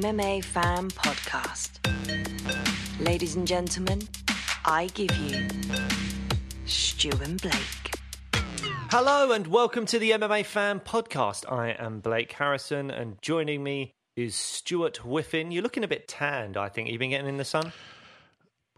MMA Fan Podcast. Ladies and gentlemen, I give you Stu and Blake. Hello and welcome to the MMA Fan Podcast. I am Blake Harrison and joining me is Stuart Whiffin. You're looking a bit tanned, I think. Have You've been getting in the sun?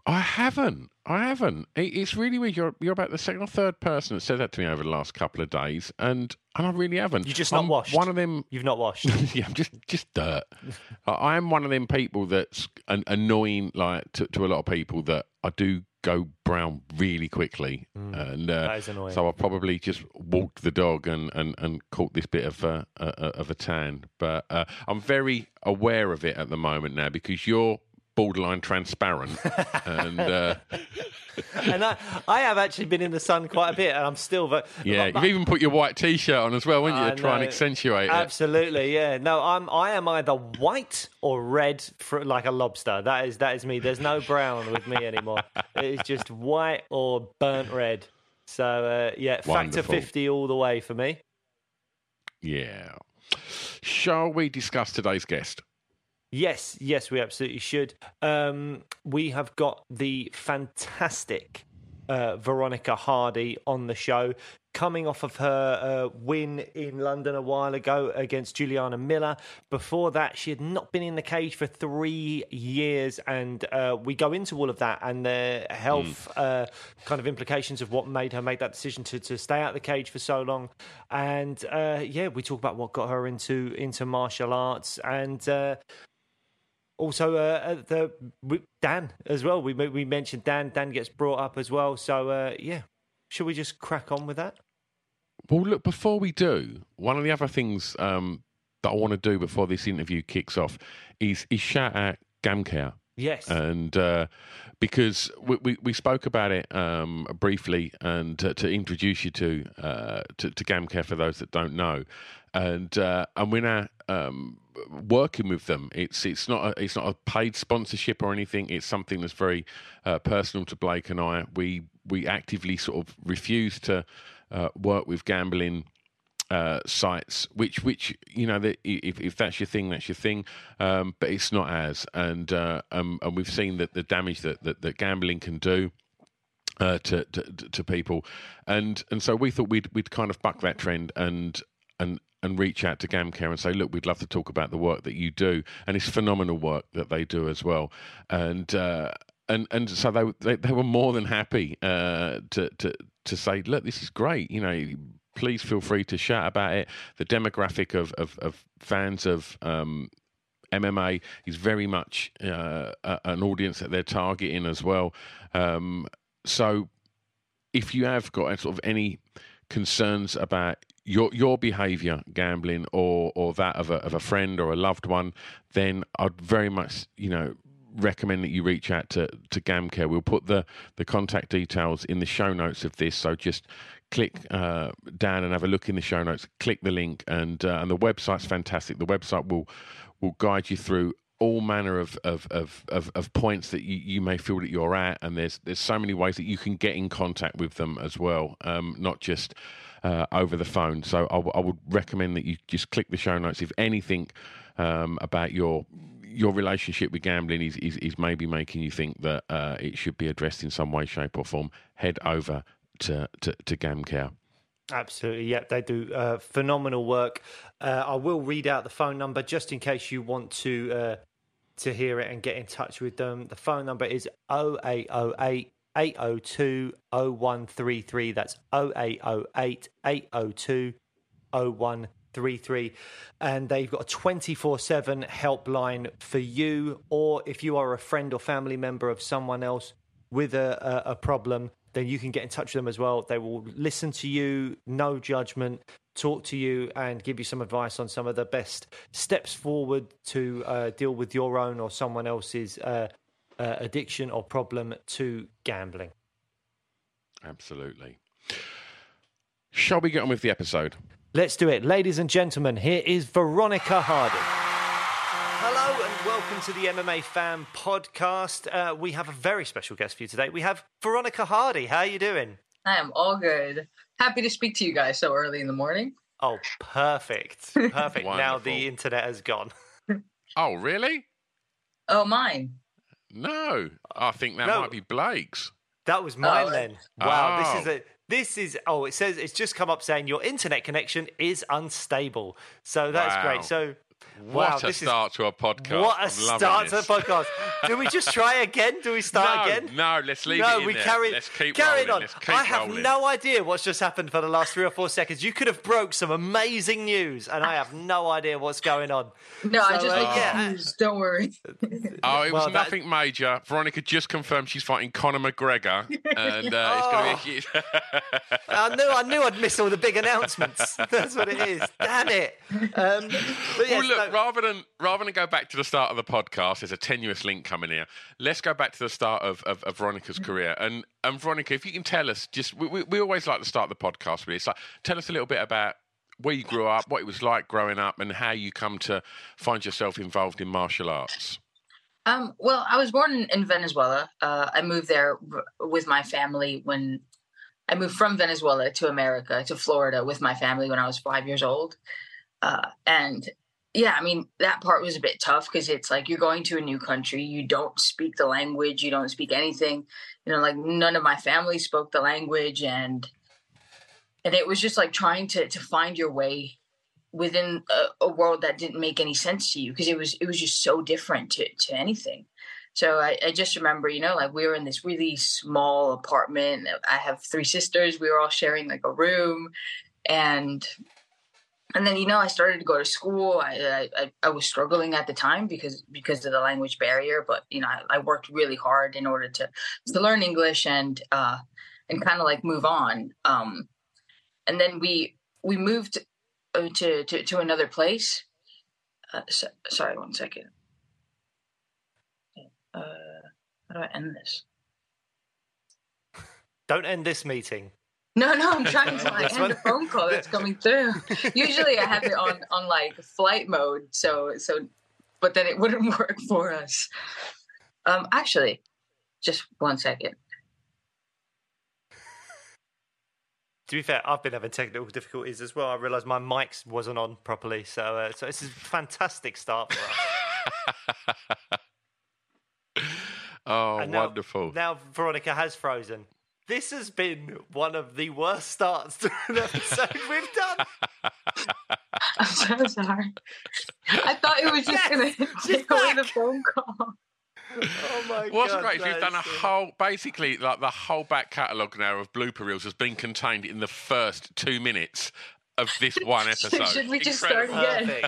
I haven't. I haven't. It's really weird. You're you're about the second or third person that said that to me over the last couple of days, and and I really haven't. You're just not I'm washed. One of them. You've not washed. yeah, I'm just just dirt. I am one of them people that's an, annoying, like to, to a lot of people that I do go brown really quickly, and uh, Mm. that is annoying. so I probably just walked the dog and, and, and caught this bit of a, a, a- of a tan. But uh, I'm very aware of it at the moment now because you're borderline transparent, and uh, and I, I have actually been in the sun quite a bit and I'm still. But, yeah, but- you've even put your white t-shirt on as well, haven't you, I to try and accentuate it. Absolutely, yeah. No, I'm I am either white or red, for, like a lobster. That is that is me. There's no brown with me anymore. It's just white or burnt red. So uh, yeah, factor fifty all the way for me. Yeah. Shall we discuss today's guest? Yes, yes, we absolutely should. Um, we have got the fantastic uh, Veronica Hardy on the show, coming off of her uh, win in London a while ago against Juliana Miller. Before that, she had not been in the cage for three years, and uh, we go into all of that and the health uh, kind of implications of what made her make that decision to, to stay out of the cage for so long. And uh, yeah, we talk about what got her into into martial arts and. Also uh, the Dan as well. We we mentioned Dan. Dan gets brought up as well. So uh, yeah, should we just crack on with that? Well, look, before we do, one of the other things um, that I want to do before this interview kicks off is, is shout out GamCare. Yes. and uh, because we, we, we spoke about it um, briefly and to, to introduce you to, uh, to to GamCare for those that don't know, and uh, and we're now um, working with them. It's it's not a, it's not a paid sponsorship or anything. It's something that's very uh, personal to Blake and I. We we actively sort of refuse to uh, work with gambling uh, sites, which which you know that if, if that's your thing, that's your thing. Um, but it's not as, and uh, um, and we've seen that the damage that, that, that gambling can do. Uh, to, to to people, and and so we thought we'd we'd kind of buck that trend and and reach out to GamCare and say, look, we'd love to talk about the work that you do, and it's phenomenal work that they do as well, and. Uh, and and so they, they they were more than happy uh, to to to say, look, this is great. You know, please feel free to shout about it. The demographic of of, of fans of um, MMA is very much uh, an audience that they're targeting as well. Um, so, if you have got sort of any concerns about your your behaviour gambling or or that of a of a friend or a loved one, then I'd very much you know recommend that you reach out to to GamCare. We'll put the the contact details in the show notes of this. So just click uh, down and have a look in the show notes. Click the link, and uh, and the website's fantastic. The website will will guide you through all manner of of, of, of, of points that you, you may feel that you're at, and there's there's so many ways that you can get in contact with them as well, um, not just uh, over the phone. So I, w- I would recommend that you just click the show notes if anything um, about your your relationship with gambling is, is, is maybe making you think that uh, it should be addressed in some way, shape, or form, head over to, to, to GamCare. Absolutely, yeah, they do uh, phenomenal work. Uh, I will read out the phone number just in case you want to uh, to hear it and get in touch with them. The phone number is 0808 802 0133. That's 0808 802 0133. And they've got a 24 7 helpline for you, or if you are a friend or family member of someone else with a, a, a problem, then you can get in touch with them as well. They will listen to you, no judgment, talk to you, and give you some advice on some of the best steps forward to uh, deal with your own or someone else's uh, uh, addiction or problem to gambling. Absolutely. Shall we get on with the episode? Let's do it. Ladies and gentlemen, here is Veronica Hardy. Hello and welcome to the MMA Fan Podcast. Uh, we have a very special guest for you today. We have Veronica Hardy. How are you doing? I am all good. Happy to speak to you guys so early in the morning. Oh, perfect. Perfect. now the internet has gone. Oh, really? Oh, mine. No, I think that No. might be Blake's. That was mine Oh. then. Wow, Oh. this is oh. a this is oh it says it's just come up saying your internet connection is unstable. So that's Wow. great. So What wow, a this start to a podcast. what a I'm loving start to the podcast. Do we just try again? Do we start no, again? No, let's leave no, it in we there. carry Let's keep carry rolling. on. Let's keep I have rolling. no idea what's just happened for the last three or four seconds. You could have broke some amazing news, and I have no idea what's going on. No, I just uh, yeah. confused. Don't worry. Oh, it was Well, that- nothing major. Veronica just confirmed she's fighting Conor McGregor, and uh, it's going to be. a huge- I knew I knew I'd miss all the big announcements. That's what it is. Damn it. Um, but yes, well, look, no- rather than rather than go back to the start of the podcast, there's a tenuous link coming here. Let's go back to the start of, of, of Veronica's career. And and Veronica, if you can tell us, just we, we, we always like to start the podcast with this. Like, tell us a little bit about where you grew up, what it was like growing up, and how you come to find yourself involved in martial arts. Um, well, I was born in, in Venezuela. Uh, I moved there w- with my family when I moved from Venezuela to America to Florida with my family when I was five years old. Uh, and yeah, I mean that part was a bit tough because it's like you're going to a new country, you don't speak the language, you don't speak anything. You know, like none of my family spoke the language, and and it was just like trying to to find your way within a, a world that didn't make any sense to you because it was it was just so different to, to anything. So I, I just remember you know like we were in this really small apartment. I have three sisters. We were all sharing like a room and and then you know i started to go to school i i, I was struggling at the time because because of the language barrier but you know i, I worked really hard in order to to learn english and uh and kind of like move on um and then we we moved uh, to, to to another place. Uh, so, sorry, one second. Uh, how do I end this? don't end this meeting. No, no, I'm trying to like end a phone call that's coming through. Usually, I have it on on like flight mode, so so, but then it wouldn't work for us. Um, actually, just one second. To be fair, I've been having technical difficulties as well. I realised my mic wasn't on properly, so uh, so this is a fantastic start for us. Oh, And now- wonderful! Now Veronica has frozen. This has been one of the worst starts to an episode we've done. I'm so sorry. I thought it was just Yes, gonna she's take away the phone call. Oh my God. What's god! great is we've done a whole, basically, like the whole back catalogue now of blooper reels has been contained in the first two minutes of this one episode. Should we just start again?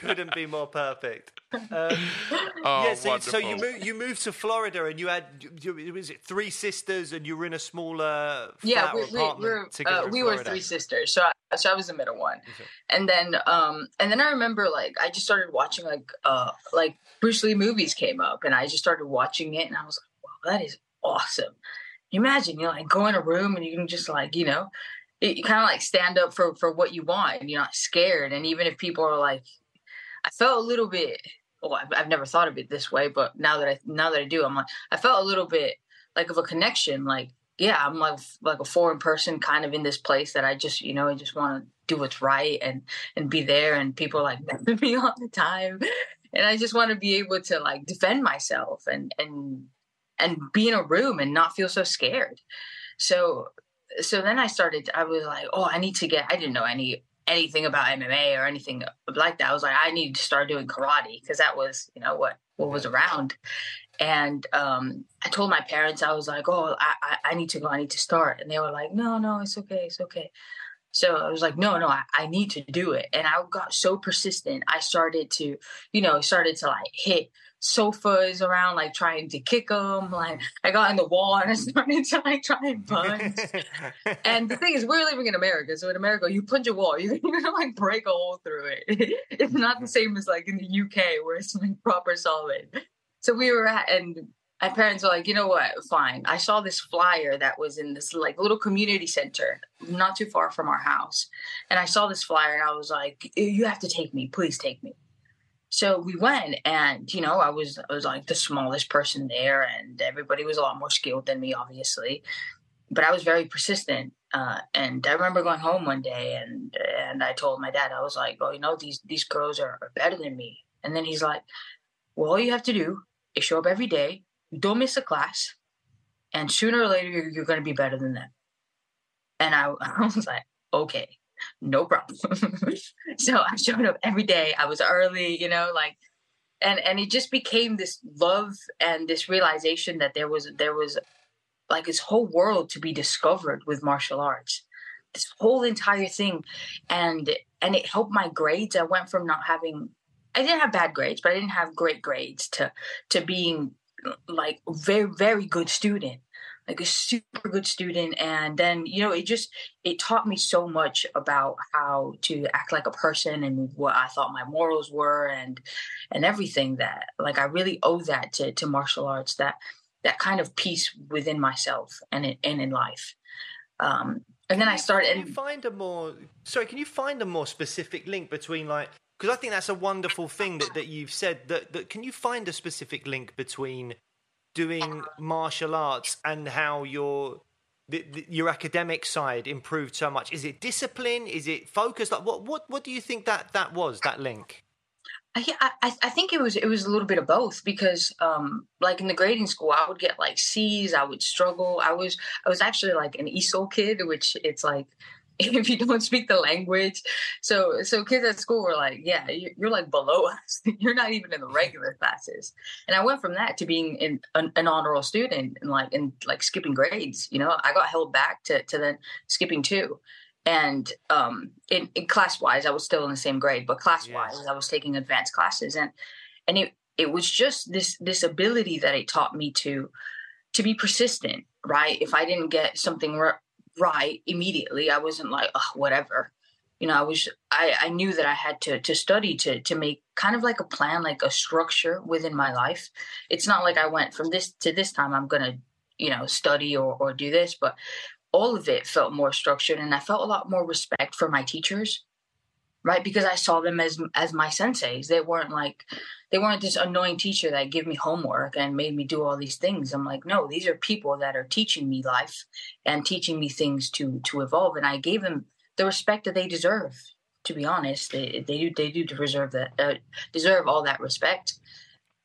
Couldn't be more perfect. Um, Oh, yeah, so, so you moved you moved to Florida and you had you, you- was it three sisters and you were in a smaller yeah, flat we, we, apartment we're, together uh, we were three sisters, so I, so I was the middle one, and then um and then I remember like I just started watching like uh like Bruce Lee movies came up, and I just started watching it, and I was like, wow, that is awesome. You imagine you know like go in a room and you can just like you know it, you kind of like stand up for for what you want, and you're not scared, and even if people are like, I felt a little bit. Well, I've, I've never thought of it this way, but now that I now that I do, I'm like I felt a little bit like of a connection, like yeah, I'm like like a foreign person, kind of in this place that I just you know I just want to do what's right and and be there, and people like messing me all the time, and I just want to be able to like defend myself and and and be in a room and not feel so scared. So so then I started. I was like, oh, I need to get. I didn't know any anything about MMA or anything like that. I was like, I need to start doing karate because that was you know what what was around. And um, I told my parents, I was like, oh, I, I, I need to go. I need to start. And they were like, no, no, it's okay, it's okay. So I was like, no, no, I, I need to do it. And I got so persistent. I started to, you know, started to like hit sofas around, like trying to kick them. Like I got in the wall and I started to like try and punch. and the thing is, we're living in America. So in America, you punch a wall, you're gonna like break a hole through it. it's not the same as like in the UK where it's like proper solid. So we were at, and my parents were like, you know what, fine. I saw this flyer that was in this like little community center, not too far from our house. And I saw this flyer and I was like, you have to take me, please take me. So we went and, you know, I was I was like the smallest person there and everybody was a lot more skilled than me, obviously. But I was very persistent. Uh, and I remember going home one day and and I told my dad, I was like, Oh, you know, these these girls are, are better than me. And then he's like, Well, all you have to do is show up every day don't miss a class, and sooner or later you're, you're going to be better than them. And I, I was like, okay, no problem. so I showed up every day. I was early, you know, like, and and it just became this love and this realization that there was there was like this whole world to be discovered with martial arts this whole entire thing and and it helped my grades i went from not having i didn't have bad grades but i didn't have great grades to to being like very very good student like a super good student and then you know it just it taught me so much about how to act like a person and what i thought my morals were and and everything that like i really owe that to to martial arts that that kind of peace within myself and in, and in life um and then i started can you find a more sorry can you find a more specific link between like because I think that's a wonderful thing that, that you've said. That, that can you find a specific link between doing martial arts and how your the, the, your academic side improved so much? Is it discipline? Is it focus? Like what what what do you think that that was that link? I, I, I think it was it was a little bit of both because um like in the grading school I would get like C's I would struggle I was I was actually like an ESOL kid which it's like if you don't speak the language. So so kids at school were like, yeah, you're like below us. you're not even in the regular classes. And I went from that to being in, an, an honor roll student and like and like skipping grades. You know, I got held back to to then skipping two. And um, in, in class wise, I was still in the same grade, but class wise, yes. I was taking advanced classes, and and it it was just this this ability that it taught me to to be persistent. Right, if I didn't get something right immediately. I wasn't like, oh, whatever. You know, I was I, I knew that I had to to study to to make kind of like a plan, like a structure within my life. It's not like I went from this to this time I'm gonna, you know, study or, or do this, but all of it felt more structured and I felt a lot more respect for my teachers right? Because i saw them as as my senseis. They weren't like they weren't this annoying teacher that give me homework and made me do all these things. I'm like no these are people that are teaching me life and teaching me things to to evolve. And i gave them the respect that they deserve to be honest. They they do they do deserve that uh, deserve all that respect.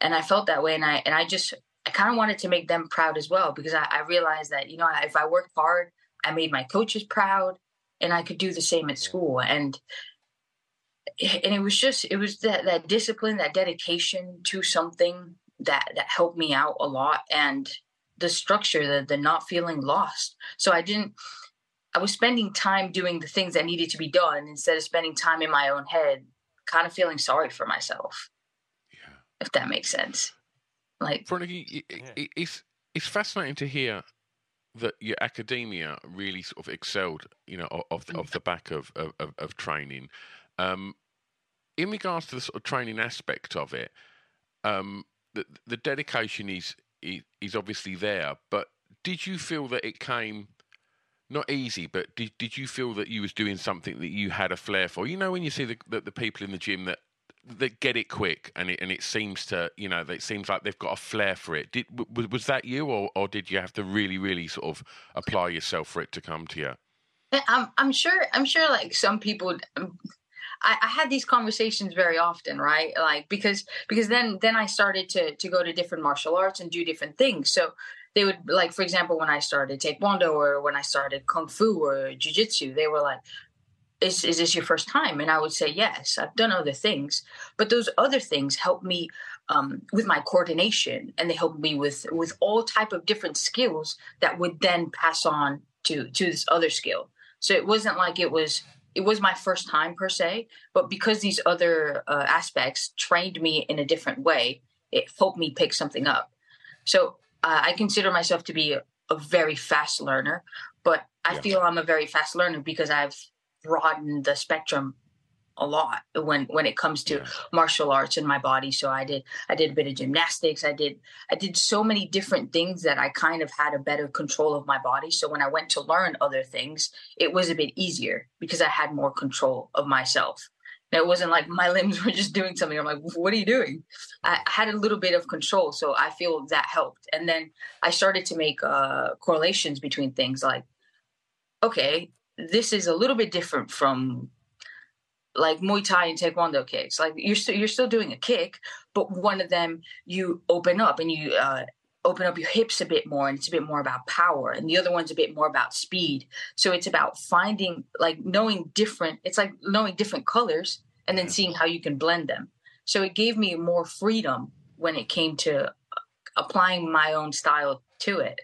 And i felt that way. And i and i just i kind of wanted to make them proud as well because I, I realized that you know if i worked hard i made my coaches proud and i could do the same at school. And and it was just it was that that discipline that dedication to something that that helped me out a lot and the structure the the not feeling lost. So i didn't i was spending time doing the things that needed to be done instead of spending time in my own head kind of feeling sorry for myself. Yeah. If that makes sense. Like Veronica, it's it's fascinating to hear that your academia really sort of excelled you know off, off mm. the back of, of, of training um, in regards to the sort of training aspect of it, um, the the dedication is is obviously there. But did you feel that it came not easy? But did did you feel that you was doing something that you had a flair for? You know, when you see the the, the people in the gym that that get it quick and it and it seems to you know it seems like they've got a flair for it. Did was, was that you or or did you have to really really sort of apply yourself for it to come to you? I'm I'm sure I'm sure like some people I, I, had these conversations very often, right? Like because because then then I started to to go to different martial arts and do different things. So they would like, for example, when I started Taekwondo or when I started Kung Fu or Jiu Jitsu, they were like, is, is this your first time? And I would say, yes, I've done other things. But those other things help me um, with my coordination and they help me with, with all type of different skills that would then pass on to, to this other skill. So it wasn't like it was, it was my first time per se, but because these other uh, aspects trained me in a different way, it helped me pick something up. So uh, I consider myself to be a, a very fast learner, but I yeah. feel I'm a very fast learner because I've broadened the spectrum a lot when when it comes to martial arts in my body so i did i did a bit of gymnastics i did i did so many different things that i kind of had a better control of my body so when i went to learn other things it was a bit easier because i had more control of myself it wasn't like my limbs were just doing something. I'm like, what are you doing? I had a little bit of control, so I feel that helped. And then I started to make uh, correlations between things like, okay, this is a little bit different from like Muay Thai and Taekwondo kicks. Like you're still you're still doing a kick, but one of them you open up and you uh, open up your hips a bit more and it's a bit more about power and the other one's a bit more about speed. So it's about finding like knowing different it's like knowing different colors and then seeing how you can blend them. So it gave me more freedom when it came to applying my own style to it.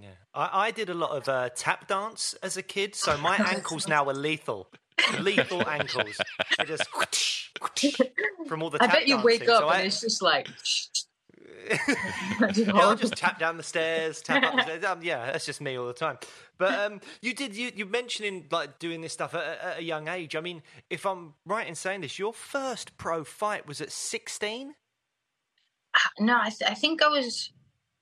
Yeah. I, I did a lot of uh, tap dance as a kid so my ankles now are lethal lethal ankles I just from all the i bet you dancing. wake up so and I, it's just like yeah, I'll just tap down the stairs, tap up the stairs. Um, yeah, that's just me all the time. But um, you did you you mentioning like doing this stuff at, at, a young age. I mean, if I'm right in saying this, your first pro fight was at 16. Uh, no, I, th- I think I was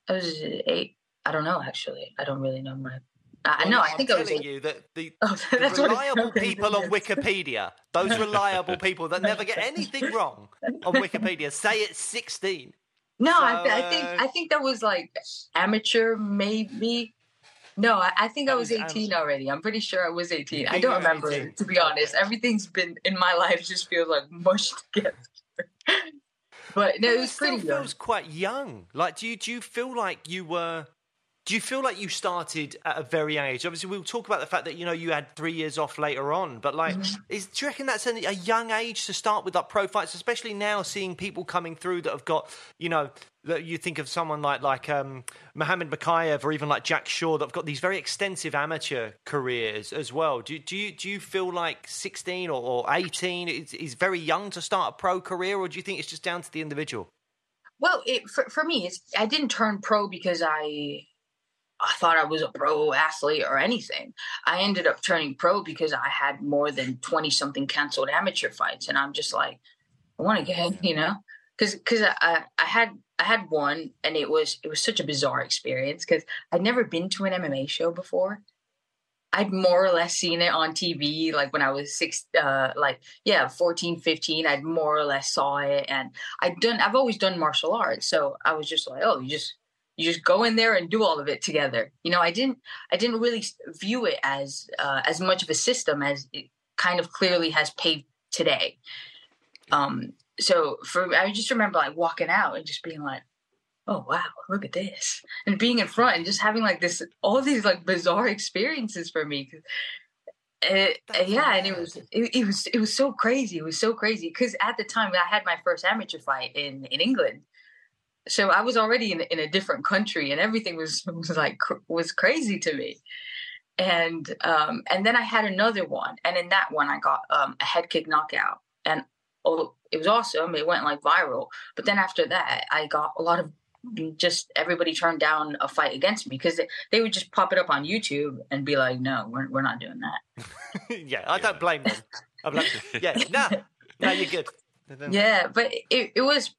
I was eight. I don't know actually. I don't really know my uh, well, no, I think I'm I was telling you that the, oh, the reliable people on Wikipedia, those reliable people that never get anything wrong on Wikipedia, say it's 16. No, so, I, th- I, think I think that was like amateur, maybe. No, I, I think I was, was 18 amateur. already. I'm pretty sure I was 18. I don't remember 18. to be honest. Everything's been in my life just feels like mushed together. but no, it was pretty. Still feels quite young. Like, do you do you feel like you were do you feel like you started at a very young age? Obviously, we'll talk about the fact that you know you had three years off later on, but like, mm-hmm. is do you reckon that's a, a, young age to start with like pro fights, especially now seeing people coming through that have got you know that you think of someone like like um, Muhammad Mokaev or even like Jack Shore that have got these very extensive amateur careers as well. Do do you do you feel like sixteen or, or eighteen is, is very young to start a pro career, or do you think it's just down to the individual? Well, it, for for me, it's I didn't turn pro because I I thought I was a pro athlete or anything. I ended up turning pro because I had more than 20 something canceled amateur fights. And I'm just like, I want to get, you know, because because I, I had I had one and it was it was such a bizarre experience because I'd never been to an MMA show before. I'd more or less seen it on TV like when I was six uh like yeah 14 15 I'd more or less saw it and I'd done I've always done martial arts so I was just like oh you just you just go in there and do all of it together. You know i didn't i didn't really view it as uh, as much of a system as it kind of clearly has paved today. Um so for i just remember like walking out and just being like oh wow look at this. And being in front and just having like this all these like bizarre experiences for me it, yeah and it was it, it was it was so crazy. It was so crazy because at the time i had my first amateur fight in in england so I was already in, in a different country and everything was, was like, was crazy to me. And, um, and then I had another one. And in that one, I got, um, a head kick knockout and oh, it was awesome. It went like viral. But then after that, I got a lot of just everybody turned down a fight against me because they, they, would just pop it up on YouTube and be like, no, we're, we're not doing that. yeah, I don't blame them. I'm like, yeah, no, no, you're good. Yeah, but it, it was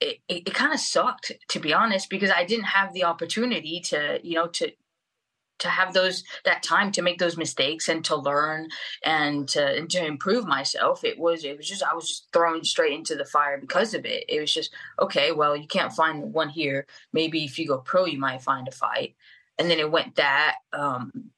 it, it, kind of sucked to be honest because I didn't have the opportunity to you know to to have those that time to make those mistakes and to learn and to and to improve myself. It was it was just i was just thrown straight into the fire because of it. It was just okay well you can't find one here. Maybe if you go pro you might find a fight. And then it went that um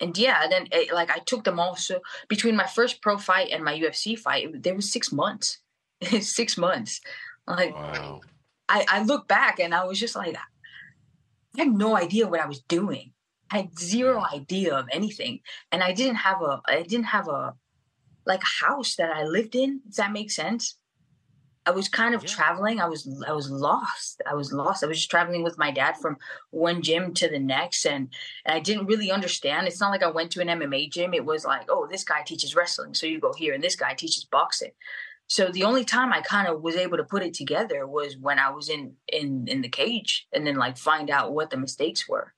and yeah, then it, like I took them also between my first pro fight and my UFC fight, there was six months, six months. Like, wow. I, I look back and I was just like, I had no idea what I was doing. I had zero idea of anything, and I didn't have a, I didn't have a, like a house that I lived in. Does that make sense? I was kind of yeah. traveling. I was I was lost. I was lost. I was just traveling with my dad from one gym to the next, and, and I didn't really understand. It's not like I went to an MMA gym. It was like, oh, this guy teaches wrestling, so you go here, and this guy teaches boxing. So the only time I kind of was able to put it together was when I was in in in the cage, and then like find out what the mistakes were.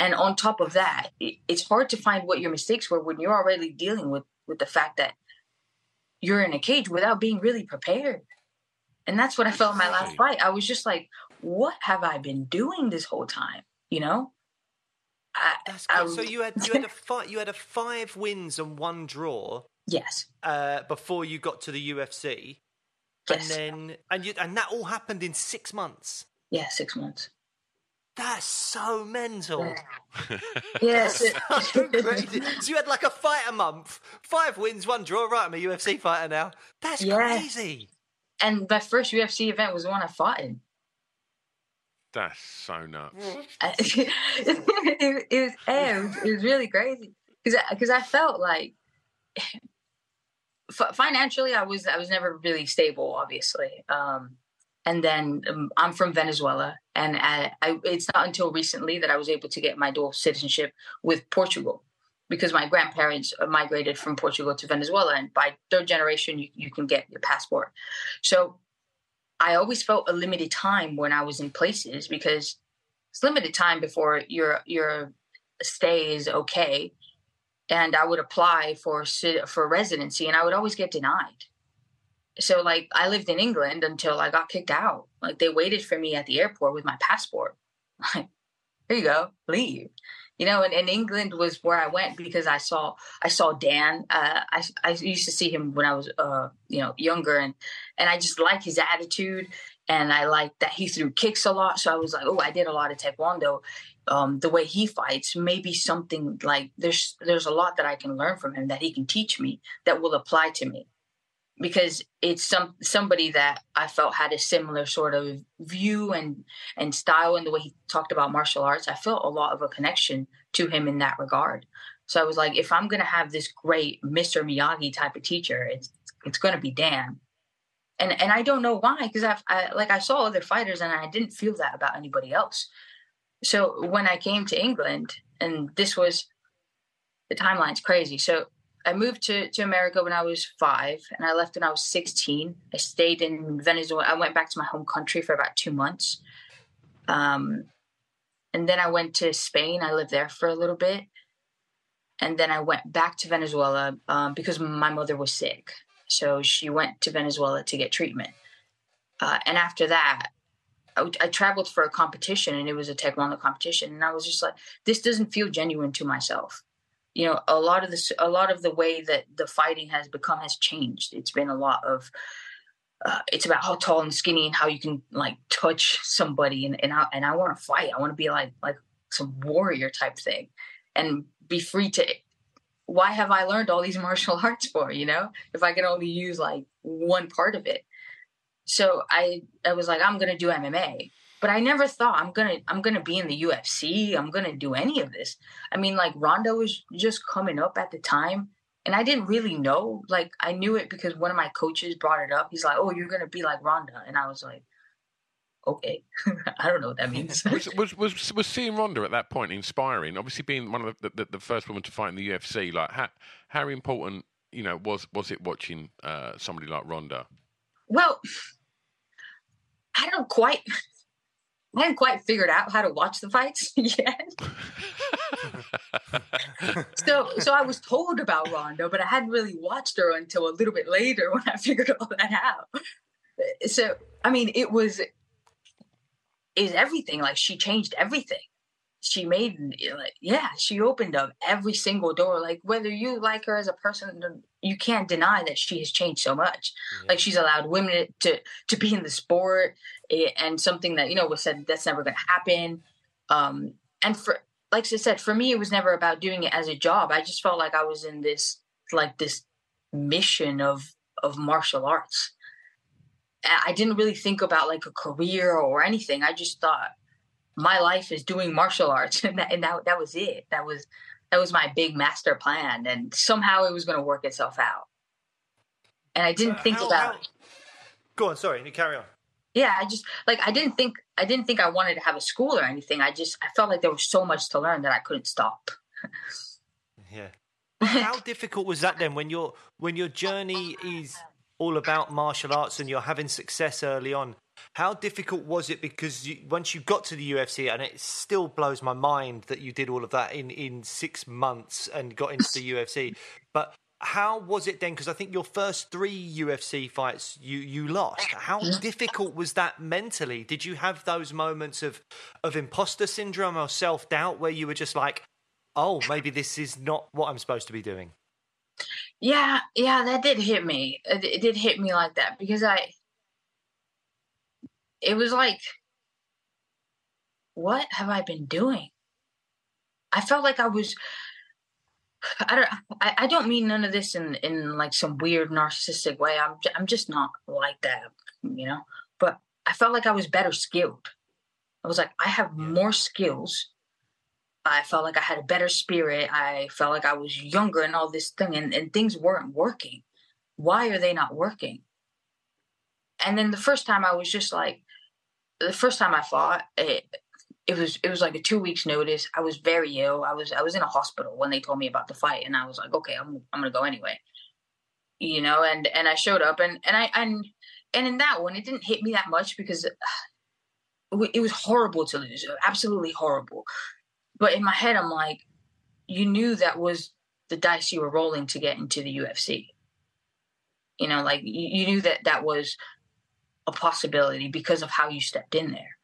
And on top of that, it's hard to find what your mistakes were when you're already dealing with with the fact that you're in a cage without being really prepared. And that's what I felt in my last fight. I was just like, what have I been doing this whole time? You know? I, that's I, so you had you had a fight you had a five wins and one draw. Yes. Uh, before you got to the UFC. Yes. And then and you and that all happened in six months. Yeah, six months. That's so mental. yes. so crazy. So you had like a fight a month, five wins, one draw. Right, I'm a UFC fighter now. That's yeah. crazy. And my first UFC event was the one I fought in. That's so nuts. it, it, it, was, it, was, it was really crazy because because I, I felt like financially I was I was never really stable, obviously. Um, and then um, I'm from Venezuela, and I, I, it's not until recently that I was able to get my dual citizenship with Portugal, because my grandparents migrated from Portugal to Venezuela, and by third generation you, you can get your passport. So I always felt a limited time when I was in places because it's limited time before your your stay is okay, and I would apply for for residency, and I would always get denied so like I lived in England until I got kicked out. Like they waited for me at the airport with my passport. Like, here you go, leave. You know, and, and England was where I went because I saw I saw Dan. Uh, I I used to see him when I was uh you know younger, and and I just like his attitude, and I like that he threw kicks a lot. So I was like, oh, I did a lot of taekwondo. Um, the way he fights, maybe something like there's there's a lot that I can learn from him that he can teach me that will apply to me because it's some somebody that I felt had a similar sort of view and and style and the way he talked about martial arts. I felt a lot of a connection to him in that regard. So I was like, if I'm gonna have this great Mr. Miyagi type of teacher, it's it's gonna be Dan. And and I don't know why, because I, like I saw other fighters and I didn't feel that about anybody else. So when I came to England, and this was the timeline's crazy. So I moved to, to America when I was five, and I left when I was 16. I stayed in Venezuela. I went back to my home country for about two months. Um, and then I went to Spain. I lived there for a little bit. And then I went back to Venezuela um, because my mother was sick. So she went to Venezuela to get treatment. Uh, and after that, I, I traveled for a competition, and it was a Taekwondo competition. And I was just like, this doesn't feel genuine to myself. You know a lot of this a lot of the way that the fighting has become has changed. It's been a lot of uh, it's about how tall and skinny and how you can like touch somebody and and I, and I want to fight. I want to be like like some warrior type thing and be free to why have I learned all these martial arts for you know? If I can only use like one part of it so I I was like I'm gonna do MMA but I never thought I'm gonna I'm gonna be in the UFC. I'm gonna do any of this. I mean, like Ronda was just coming up at the time, and I didn't really know. Like I knew it because one of my coaches brought it up. He's like, "Oh, you're gonna be like Ronda," and I was like, "Okay, I don't know what that means." was, was, was was seeing Ronda at that point inspiring? Obviously, being one of the, the, the first woman to fight in the UFC, like how how important you know was was it watching uh, somebody like Ronda? Well, I don't quite I hadn't quite figured out how to watch the fights yet. so so I was told about Ronda, but I hadn't really watched her until a little bit later when I figured all that out. So I mean it was is everything. Like she changed everything. She made like yeah, she opened up every single door. Like whether you like her as a person, you can't deny that she has changed so much. Yeah. Like she's allowed women to to be in the sport and something that you know was said that's never going to happen um and for like I said, for me, it was never about doing it as a job. I just felt like I was in this like this mission of of martial arts. I didn't really think about like a career or anything. I just thought my life is doing martial arts, and that and that, that was it. That was that was my big master plan, and somehow it was going to work itself out. And I didn't think how, about. How... Go on, sorry, you carry on. Yeah, I just like I didn't think I didn't think I wanted to have a school or anything. I just I felt like there was so much to learn that I couldn't stop. yeah. How difficult was that then when your when your journey is all about martial arts and you're having success early on? How difficult was it? Because you, once you got to the UFC, and it still blows my mind that you did all of that in, in six months and got into the UFC. But how was it then? Because I think your first three UFC fights you you lost. How difficult was that mentally? Did you have those moments of of imposter syndrome or self doubt where you were just like, oh, maybe this is not what I'm supposed to be doing? Yeah, yeah, that did hit me. Uh, it, it did hit me like that because I. It was like, what have I been doing? I felt like I was I don't. I, I don't mean none of this in in like some weird narcissistic way. I'm I'm just not like that, you know. But I felt like I was better skilled. I was like, I have more skills. I felt like I had a better spirit. I felt like I was younger and all this thing, and, and things weren't working. Why are they not working? And then the first time I was just like, the first time I fought, it, it was it was like a two weeks notice. I was very ill. I was I was in a hospital when they told me about the fight, and I was like, okay, I'm I'm gonna go anyway. You know, and and I showed up, and and I and and in that one, it didn't hit me that much because it was horrible to lose, absolutely horrible. But in my head, I'm like, you knew that was the dice you were rolling to get into the UFC. You know, like you, you knew that that was a possibility because of how you stepped in there.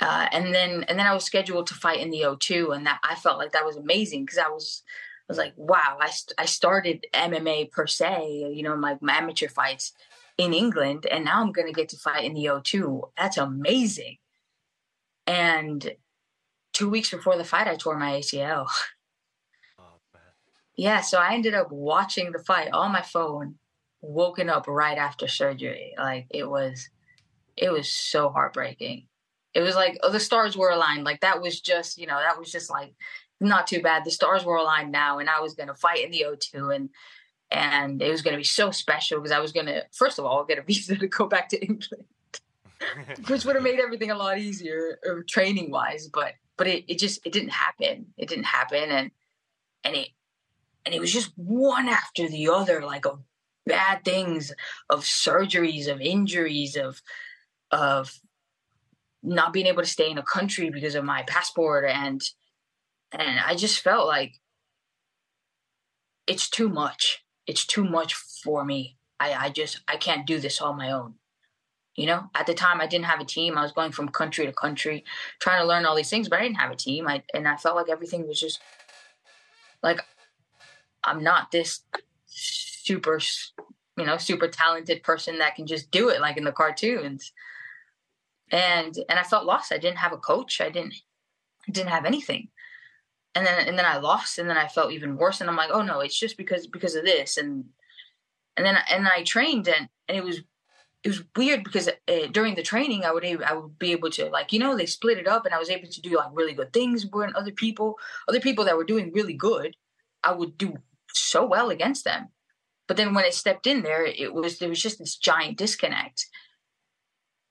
Uh, and then and then I was scheduled to fight in the O2, and that I felt like that was amazing because I was I was like, wow, I I started MMA per se, you know, my, my amateur fights in England, and now I'm going to get to fight in the O2. That's amazing. And two weeks before the fight, I tore my ACL. Oh, yeah, so I ended up watching the fight on my phone, woken up right after surgery. Like it was, it was so heartbreaking it was like oh, the stars were aligned. Like that was just, you know, that was just like not too bad. The stars were aligned now, and I was going to fight in the O2, and and it was going to be so special because I was going to first of all get a visa to go back to England, which would have made everything a lot easier training wise. But but it, it just it didn't happen. It didn't happen, and and it and it was just one after the other, like of bad things, of surgeries, of injuries, of of not being able to stay in a country because of my passport and and I just felt like it's too much. It's too much for me. I, I just I can't do this on my own. You know, at the time I didn't have a team. I was going from country to country, trying to learn all these things, but I didn't have a team. I and I felt like everything was just like I'm not this super, you know, super talented person that can just do it like in the cartoons and and I felt lost. I didn't have a coach. I didn't didn't have anything. And then and then I lost, and then I felt even worse. And I'm like, oh no, it's just because because of this. And and then and I trained, and and it was it was weird because uh, during the training I would I would be able to like you know they split it up, and I was able to do like really good things. When other people other people that were doing really good, I would do so well against them. But then when I stepped in there, it was there was just this giant disconnect.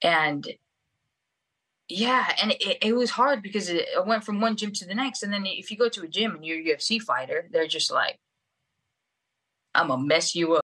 And yeah, and it, it was hard because it, it went from one gym to the next. And then if you go to a gym and you're a UFC fighter, they're just like, I'm to mess you up.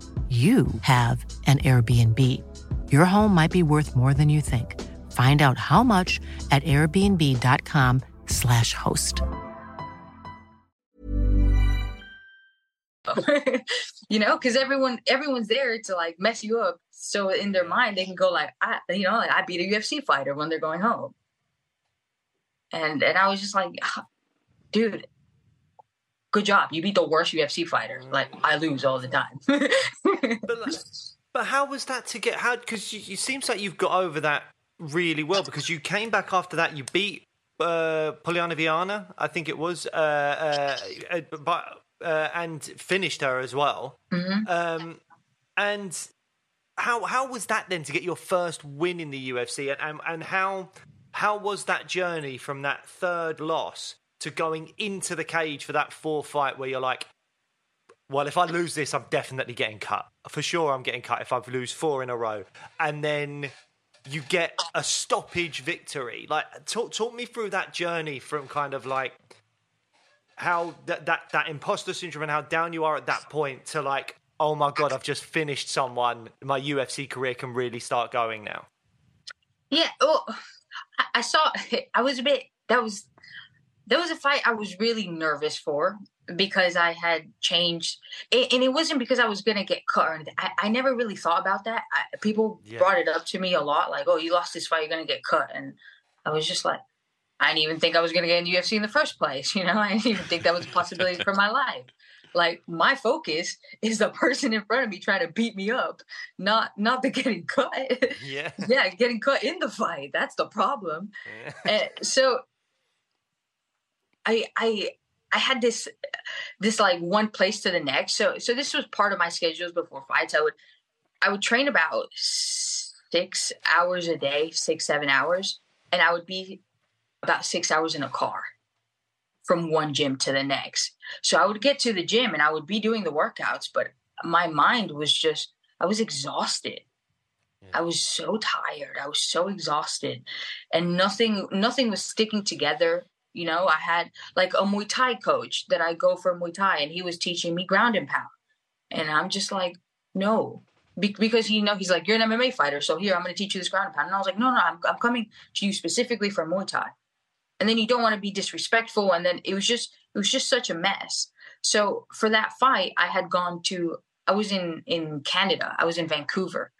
you have an Airbnb. Your home might be worth more than you think. Find out how much at airbnb.com/slash host. you know, because everyone everyone's there to like mess you up. So in their mind, they can go like, I, you know, like I beat a UFC fighter when they're going home. And and I was just like, ah, dude, good job. You beat the worst UFC fighter. Like I lose all the time. but, but how was that to get? How because it seems like you've got over that really well because you came back after that. You beat uh, Polyana Viana, I think it was, uh, uh, but uh, and finished her as well. Mm-hmm. Um, and how how was that then to get your first win in the UFC? And and, and how how was that journey from that third loss to going into the cage for that four fight where you're like, well, if I lose this, I'm definitely getting cut. For sure, I'm getting cut if I lose four in a row. And then you get a stoppage victory. Like, talk, talk me through that journey from kind of like how that, that, that imposter syndrome and how down you are at that point to like, oh my God, I've just finished someone. My UFC career can really start going now. Yeah. Oh, well, I saw, I was a bit, that was there was a fight I was really nervous for because I had changed, and it wasn't because I was gonna get cut or anything. I, I never really thought about that. I, people yeah. brought it up to me a lot, like, "Oh, you lost this fight, you're gonna get cut," and I was just like, I didn't even think I was gonna get in the UFC in the first place. You know, I didn't even think that was a possibility for my life. Like my focus is the person in front of me trying to beat me up, not not the getting cut. Yeah, yeah, getting cut in the fight. That's the problem. Yeah. so I I I had this this like one place to the next. So so this was part of my schedules before fights. I would I would train about six hours a day, six seven hours, and I would be about six hours in a car from one gym to the next. So I would get to the gym and I would be doing the workouts, but my mind was just I was exhausted. I was so tired. I was so exhausted, and nothing nothing was sticking together. You know, I had like a Muay Thai coach that I go for Muay Thai, and he was teaching me ground and pound, and I'm just like, no, Be- because you know he's like, you're an MMA fighter, so here I'm going to teach you this ground and pound, and I was like, no, no, I'm I'm coming to you specifically for Muay Thai, and then you don't want to be disrespectful, and then it was just it was just such a mess. So for that fight, I had gone to I was in in Canada, I was in Vancouver,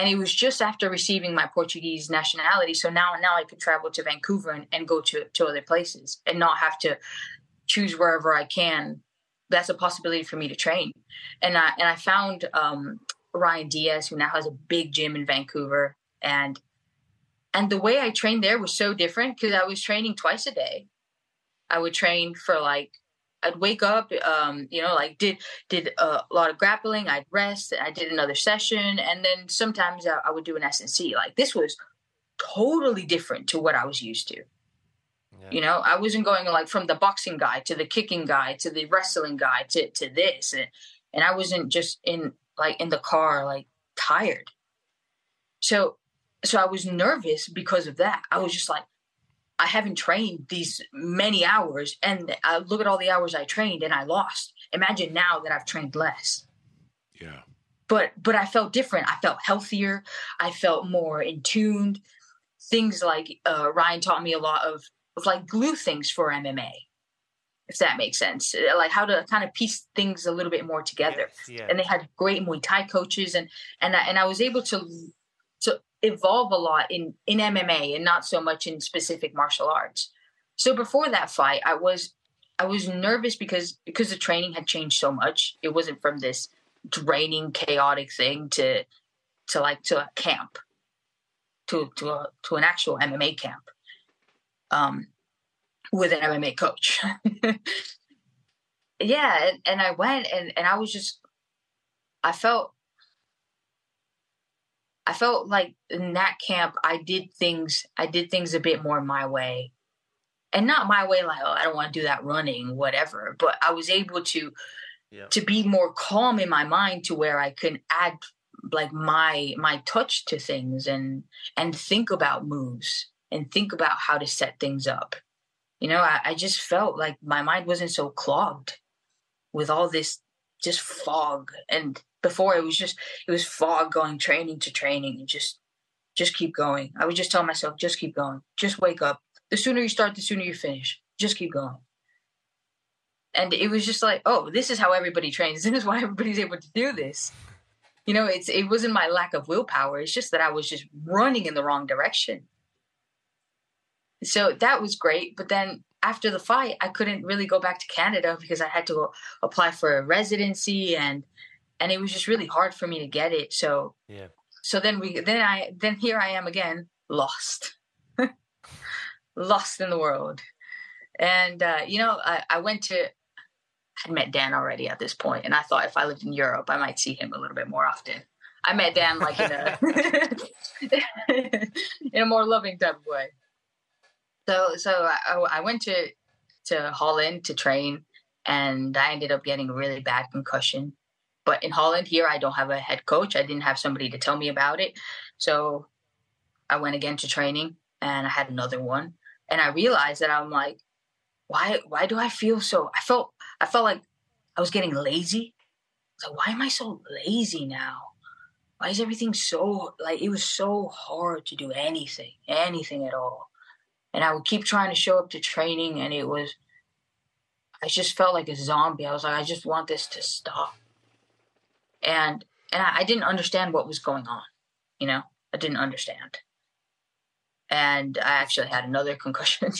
and it was just after receiving my Portuguese nationality. So now, now I could travel to Vancouver and, and go to, to other places and not have to choose wherever I can. That's a possibility for me to train. And I, and I found, um, Ryan Diaz, who now has a big gym in Vancouver. And, and the way I trained there was so different because I was training twice a day. I would train for like I'd wake up, um, you know, like did did a lot of grappling. I'd rest. I did another session, and then sometimes I, I would do an S&C. Like this was totally different to what I was used to. Yeah. You know, I wasn't going like from the boxing guy to the kicking guy to the wrestling guy to to this, and and I wasn't just in like in the car like tired. So so I was nervous because of that. I was just like, I haven't trained these many hours, and I look at all the hours I trained, and I lost. Imagine now that I've trained less. Yeah. But but I felt different. I felt healthier. I felt more in tuned. Things like uh, Ryan taught me a lot of of like glue things for MMA, if that makes sense. Uh, like how to kind of piece things a little bit more together. Yes, yeah. And they had great Muay Thai coaches, and and I, and I was able to to evolve a lot in in MMA and not so much in specific martial arts. So before that fight, I was I was nervous because because the training had changed so much. It wasn't from this draining, chaotic thing to to like to a camp, to to a, to an actual MMA camp, um, with an MMA coach. yeah, and, and I went and and I was just I felt I felt like in that camp I did things I did things a bit more my way. And not my way like oh I don't want to do that running whatever, but I was able to yeah. to be more calm in my mind to where I can add like my my touch to things and and think about moves and think about how to set things up. You know, I, I just felt like my mind wasn't so clogged with all this just fog and before it was just it was fog going training to training and just just keep going. I would just tell myself just keep going. Just wake up. The sooner you start the sooner you finish. Just keep going. And it was just like oh this is how everybody trains. This is why everybody's able to do this. You know it's it wasn't my lack of willpower. It's just that i was just running in the wrong direction. So that was great. But then after the fight i couldn't really go back to canada because i had to apply for a residency and and it was just really hard for me to get it. So yeah. So then we then I then here I am again, lost, lost in the world, and uh, you know I, I went to. I'd met Dan already at this point, and I thought if I lived in Europe, I might see him a little bit more often. I met Dan like in a in a more loving type of way. So so I, I went to to Holland to train, and I ended up getting a really bad concussion but in Holland, here, I don't have a head coach. I didn't have somebody to tell me about it. So I went again to training and I had another one. And I realized that I'm like, why why do I feel so I felt I felt like I was getting lazy. I was like, why am I so lazy now? Why is everything so like it was so hard to do anything, anything at all. And I would keep trying to show up to training and it was I just felt like a zombie. I was like, I just want this to stop and and I, I didn't understand what was going on. You know, I didn't understand, and I actually had another concussion.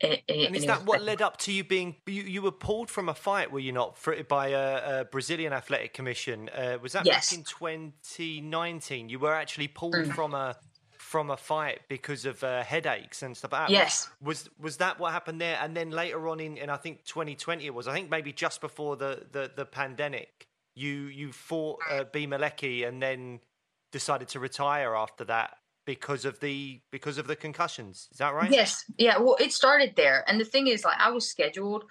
It, it, and is that what led up to you being you, you were pulled from a fight were you not for, by a, a, Brazilian Athletic Commission uh, was that yes. back in 2019 you were actually pulled mm. from a from a fight because of uh, headaches and stuff like that yes was was that what happened there and then later on in, in I think 2020 it was I think maybe just before the the, the pandemic you you fought uh, Bea Malecki and then decided to retire after that because of the because of the concussions. Is that right? Yes. Yeah. Well, it started there, and the thing is, like, I was scheduled.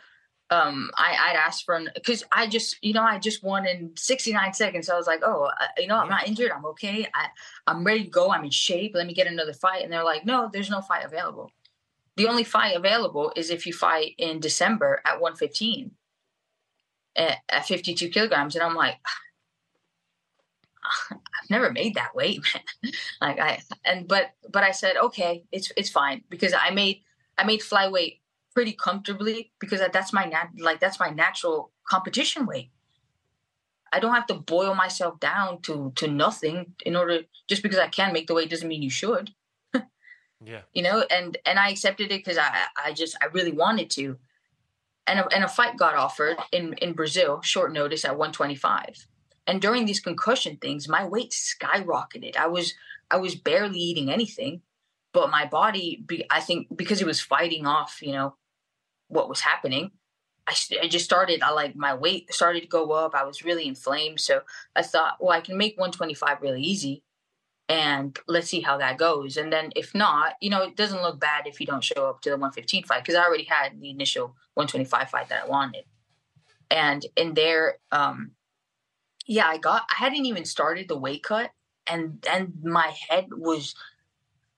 Um, I, I'd asked for because I just, you know, I just won in 69 seconds. So I was like, oh, uh, you know, I'm not injured. I'm okay. I, I'm ready to go. I'm in shape. Let me get another fight. And they're like, no, there's no fight available. The only fight available is if you fight in December at 115 at, at 52 kilograms, and I'm like, I've never made that weight, man. like I and but but I said okay, it's it's fine because I made I made flyweight pretty comfortably because that's my nat like that's my natural competition weight. I don't have to boil myself down to to nothing in order just because I can make the weight doesn't mean you should. yeah. You know, and and I accepted it because I I just I really wanted to and a, and a fight got offered in, in Brazil, short notice at 125. And during these concussion things, my weight skyrocketed. I was I was barely eating anything, but my body, I think, because it was fighting off, you know, what was happening. I, I just started. I like my weight started to go up. I was really inflamed, so I thought, well, I can make 125 really easy and let's see how that goes. And then if not, you know, it doesn't look bad if you don't show up to the 115 fight because I already had the initial 125 fight that I wanted. And in there, um, yeah, I got, I hadn't even started the weight cut, and then my head was,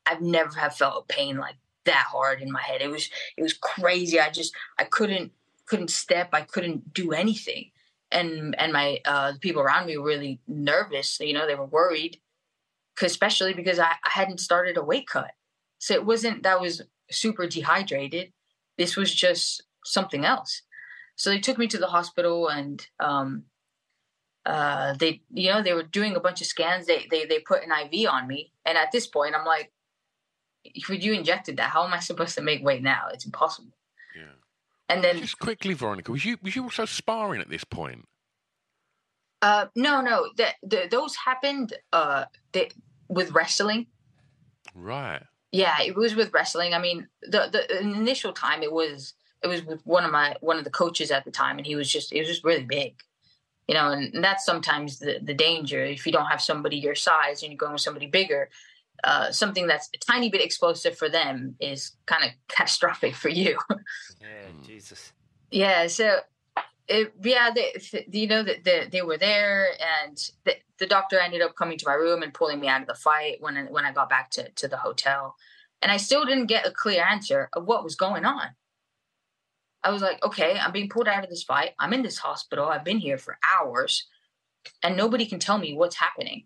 I've never have felt pain like that hard in my head. It was, it was crazy. I just, I couldn't, couldn't step. I couldn't do anything. And, and my, uh, the people around me were really nervous. You know, they were worried especially because I, I hadn't started a weight cut. So it wasn't that I was super dehydrated. This was just something else. So they took me to the hospital and um, uh, they, you know, they were doing a bunch of scans. They, they, they put an IV on me. And at this point, I'm like, if you injected that, how am I supposed to make weight now? It's impossible. Yeah. And then, Just quickly, Veronica, was you was you also sparring at this point? uh, no, no, that the, those happened, uh, they, with wrestling. Right. Yeah, it was with wrestling. I mean, the the initial time it was it was with one of my one of the coaches at the time, and he was just it was just really big, you know. And, and that's sometimes the the danger if you don't have somebody your size and you're going with somebody bigger. Uh, something that's a tiny bit explosive for them is kind of catastrophic for you. Yeah, Jesus. yeah, so it, yeah, they, th- you know that the, they were there, and the, doctor ended up coming to my room and pulling me out of the fight when I, when I got back to to the hotel, and I still didn't get a clear answer of what was going on. I was like, okay, I'm being pulled out of this fight. I'm in this hospital. I've been here for hours, and nobody can tell me what's happening.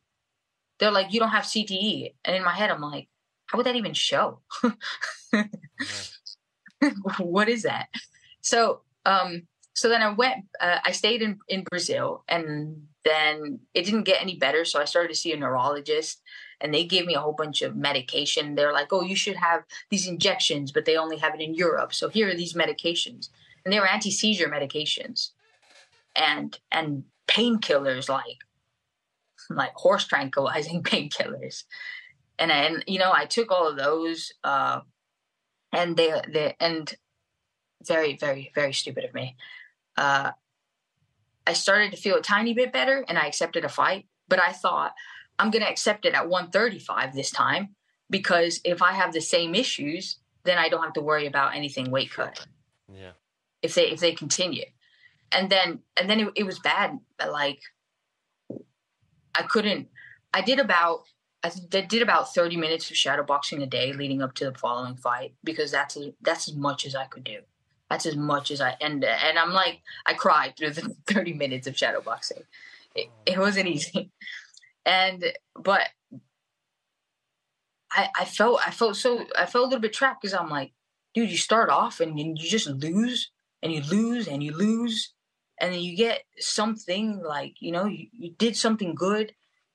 They're like, you don't have CTE, and in my head, I'm like, how would that even show? what is that? So, um, so then I went. Uh, I stayed in in Brazil, and then it didn't get any better. So I started to see a neurologist, and they gave me a whole bunch of medication. They're like, "Oh, you should have these injections, but they only have it in Europe. So here are these medications." And they were anti seizure medications, and and painkillers like like horse tranquilizing painkillers. And and you know, I took all of those. Uh, and they they and very very very stupid of me uh i started to feel a tiny bit better and i accepted a fight but i thought i'm going to accept it at 135 this time because if i have the same issues then i don't have to worry about anything weight cut Yeah. if they if they continue and then and then it, it was bad like i couldn't i did about I did about 30 minutes of shadow boxing a day leading up to the following fight because that's as, that's as much as I could do. That's as much as I and and I'm like I cried through the 30 minutes of shadow boxing. It, it wasn't oh. easy, and but I I felt I felt so I felt a little bit trapped because I'm like, dude, you start off and you just lose and you lose and you lose, and then you get something like you know you, you did something good,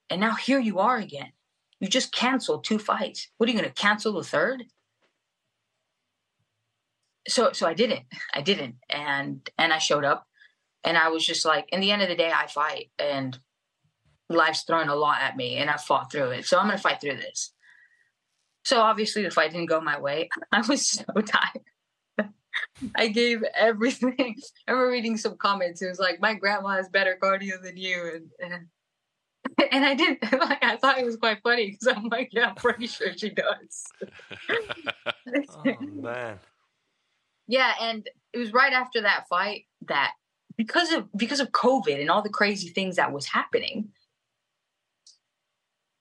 and now here you are again you just canceled two fights. What are you going to cancel the third? So, so I didn't. I didn't, and and I showed up, and I was just like, in the end of the day, I fight, and life's thrown a lot at me, and I fought through it. So I'm going to fight through this. So obviously, the fight didn't go my way. I was so tired. I gave everything. I remember reading some comments. It was like, "My grandma has better cardio than you," and, and and I didn't like. I thought it was quite funny because I'm like, yeah, I'm pretty sure she does. Oh man. Yeah, and it was right after that fight that because of because of COVID and all the crazy things that was happening,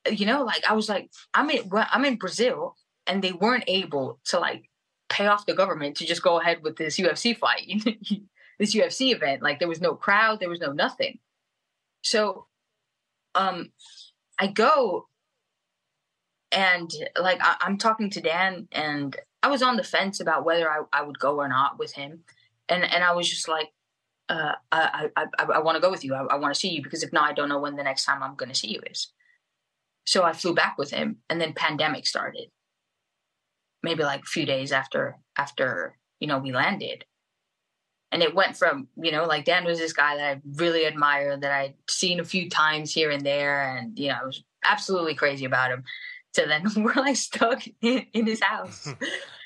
you know, like I was like, I'm in I'm in Brazil, and they weren't able to like pay off the government to just go ahead with this UFC fight, this UFC event. Like there was no crowd, there was no nothing. So um I go and like I, am talking to Dan and I was on the fence about whether I, I would go or not with him. And and I was just like, uh, I I I, I want to go with you. I, I want to see you because if not, I don't know when the next time I'm going to see you is. So I flew back with him, and then pandemic started. Maybe like a few days after after you know we landed, and it went from you know like Dan was this guy that I really admire that I'd seen a few times here and there, and you know I was absolutely crazy about him. So then we're like stuck in, in his house,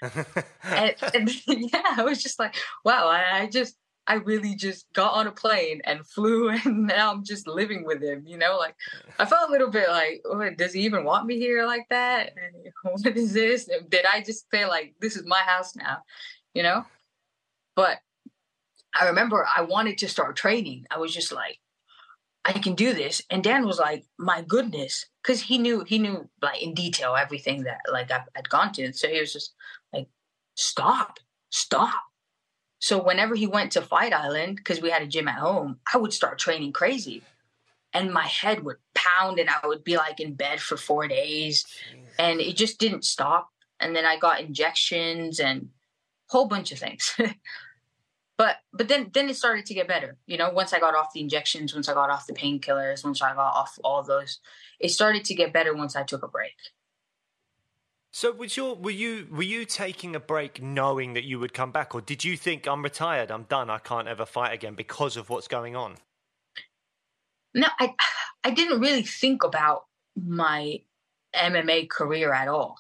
and, and, yeah, I was just like, wow, I, I, just I really just got on a plane and flew, and now I'm just living with him. You know, like I felt a little bit like, oh, does he even want me here like that? And what is this? Did I just say like this is my house now? You know, but I remember I wanted to start training. I was just like, I can do this. And Dan was like, my goodness. Cause he knew, he knew like in detail everything that like I've, I'd gone to. So he was just like, stop, stop. So whenever he went to Fight Island, because we had a gym at home, I would start training crazy. And my head would pound and I would be like in bed for four days. And it just didn't stop. And then I got injections and a whole bunch of things. but but then then it started to get better. You know, once I got off the injections, once I got off the painkillers, once I got off all those, it started to get better once I took a break. So was your were you were you taking a break knowing that you would come back, or did you think I'm retired, I'm done, I can't ever fight again because of what's going on? No, I I didn't really think about my MMA career at all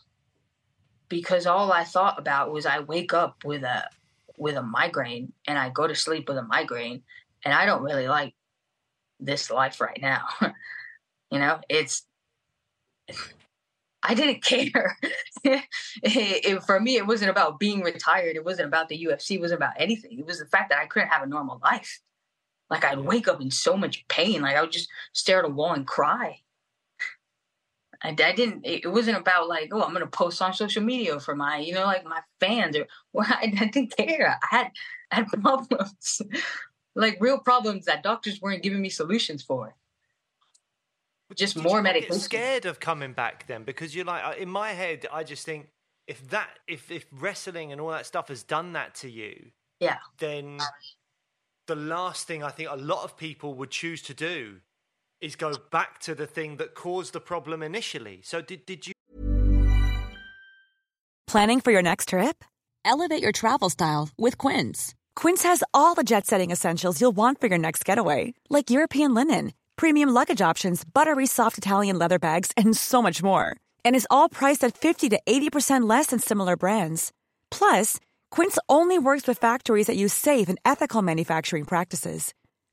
because all I thought about was I wake up with a with a migraine and I go to sleep with a migraine and I don't really like this life right now. you know, it's I didn't care. it, it, for me, it wasn't about being retired. It wasn't about the UFC. It wasn't about anything. It was the fact that I couldn't have a normal life. Like I'd wake up in so much pain. Like I would just stare at a wall and cry. I, I didn't. It wasn't about like, oh, I'm gonna post on social media for my, you know, like my fans or. Well, I, I didn't care. I had I had problems, like real problems that doctors weren't giving me solutions for just Did more you medication. Scared of coming back then because you're like in my head. I just think if that if if wrestling and all that stuff has done that to you, yeah, then the last thing I think a lot of people would choose to do is go back to the thing that caused the problem initially. So did did you? Planning for your next trip? Elevate your travel style with Quince. Quince has all the jet-setting essentials you'll want for your next getaway, like European linen premium luggage options, buttery soft Italian leather bags, and so much more. And is all priced at 50 to 80% less than similar brands. Plus, Quince only works with factories that use safe and ethical manufacturing practices.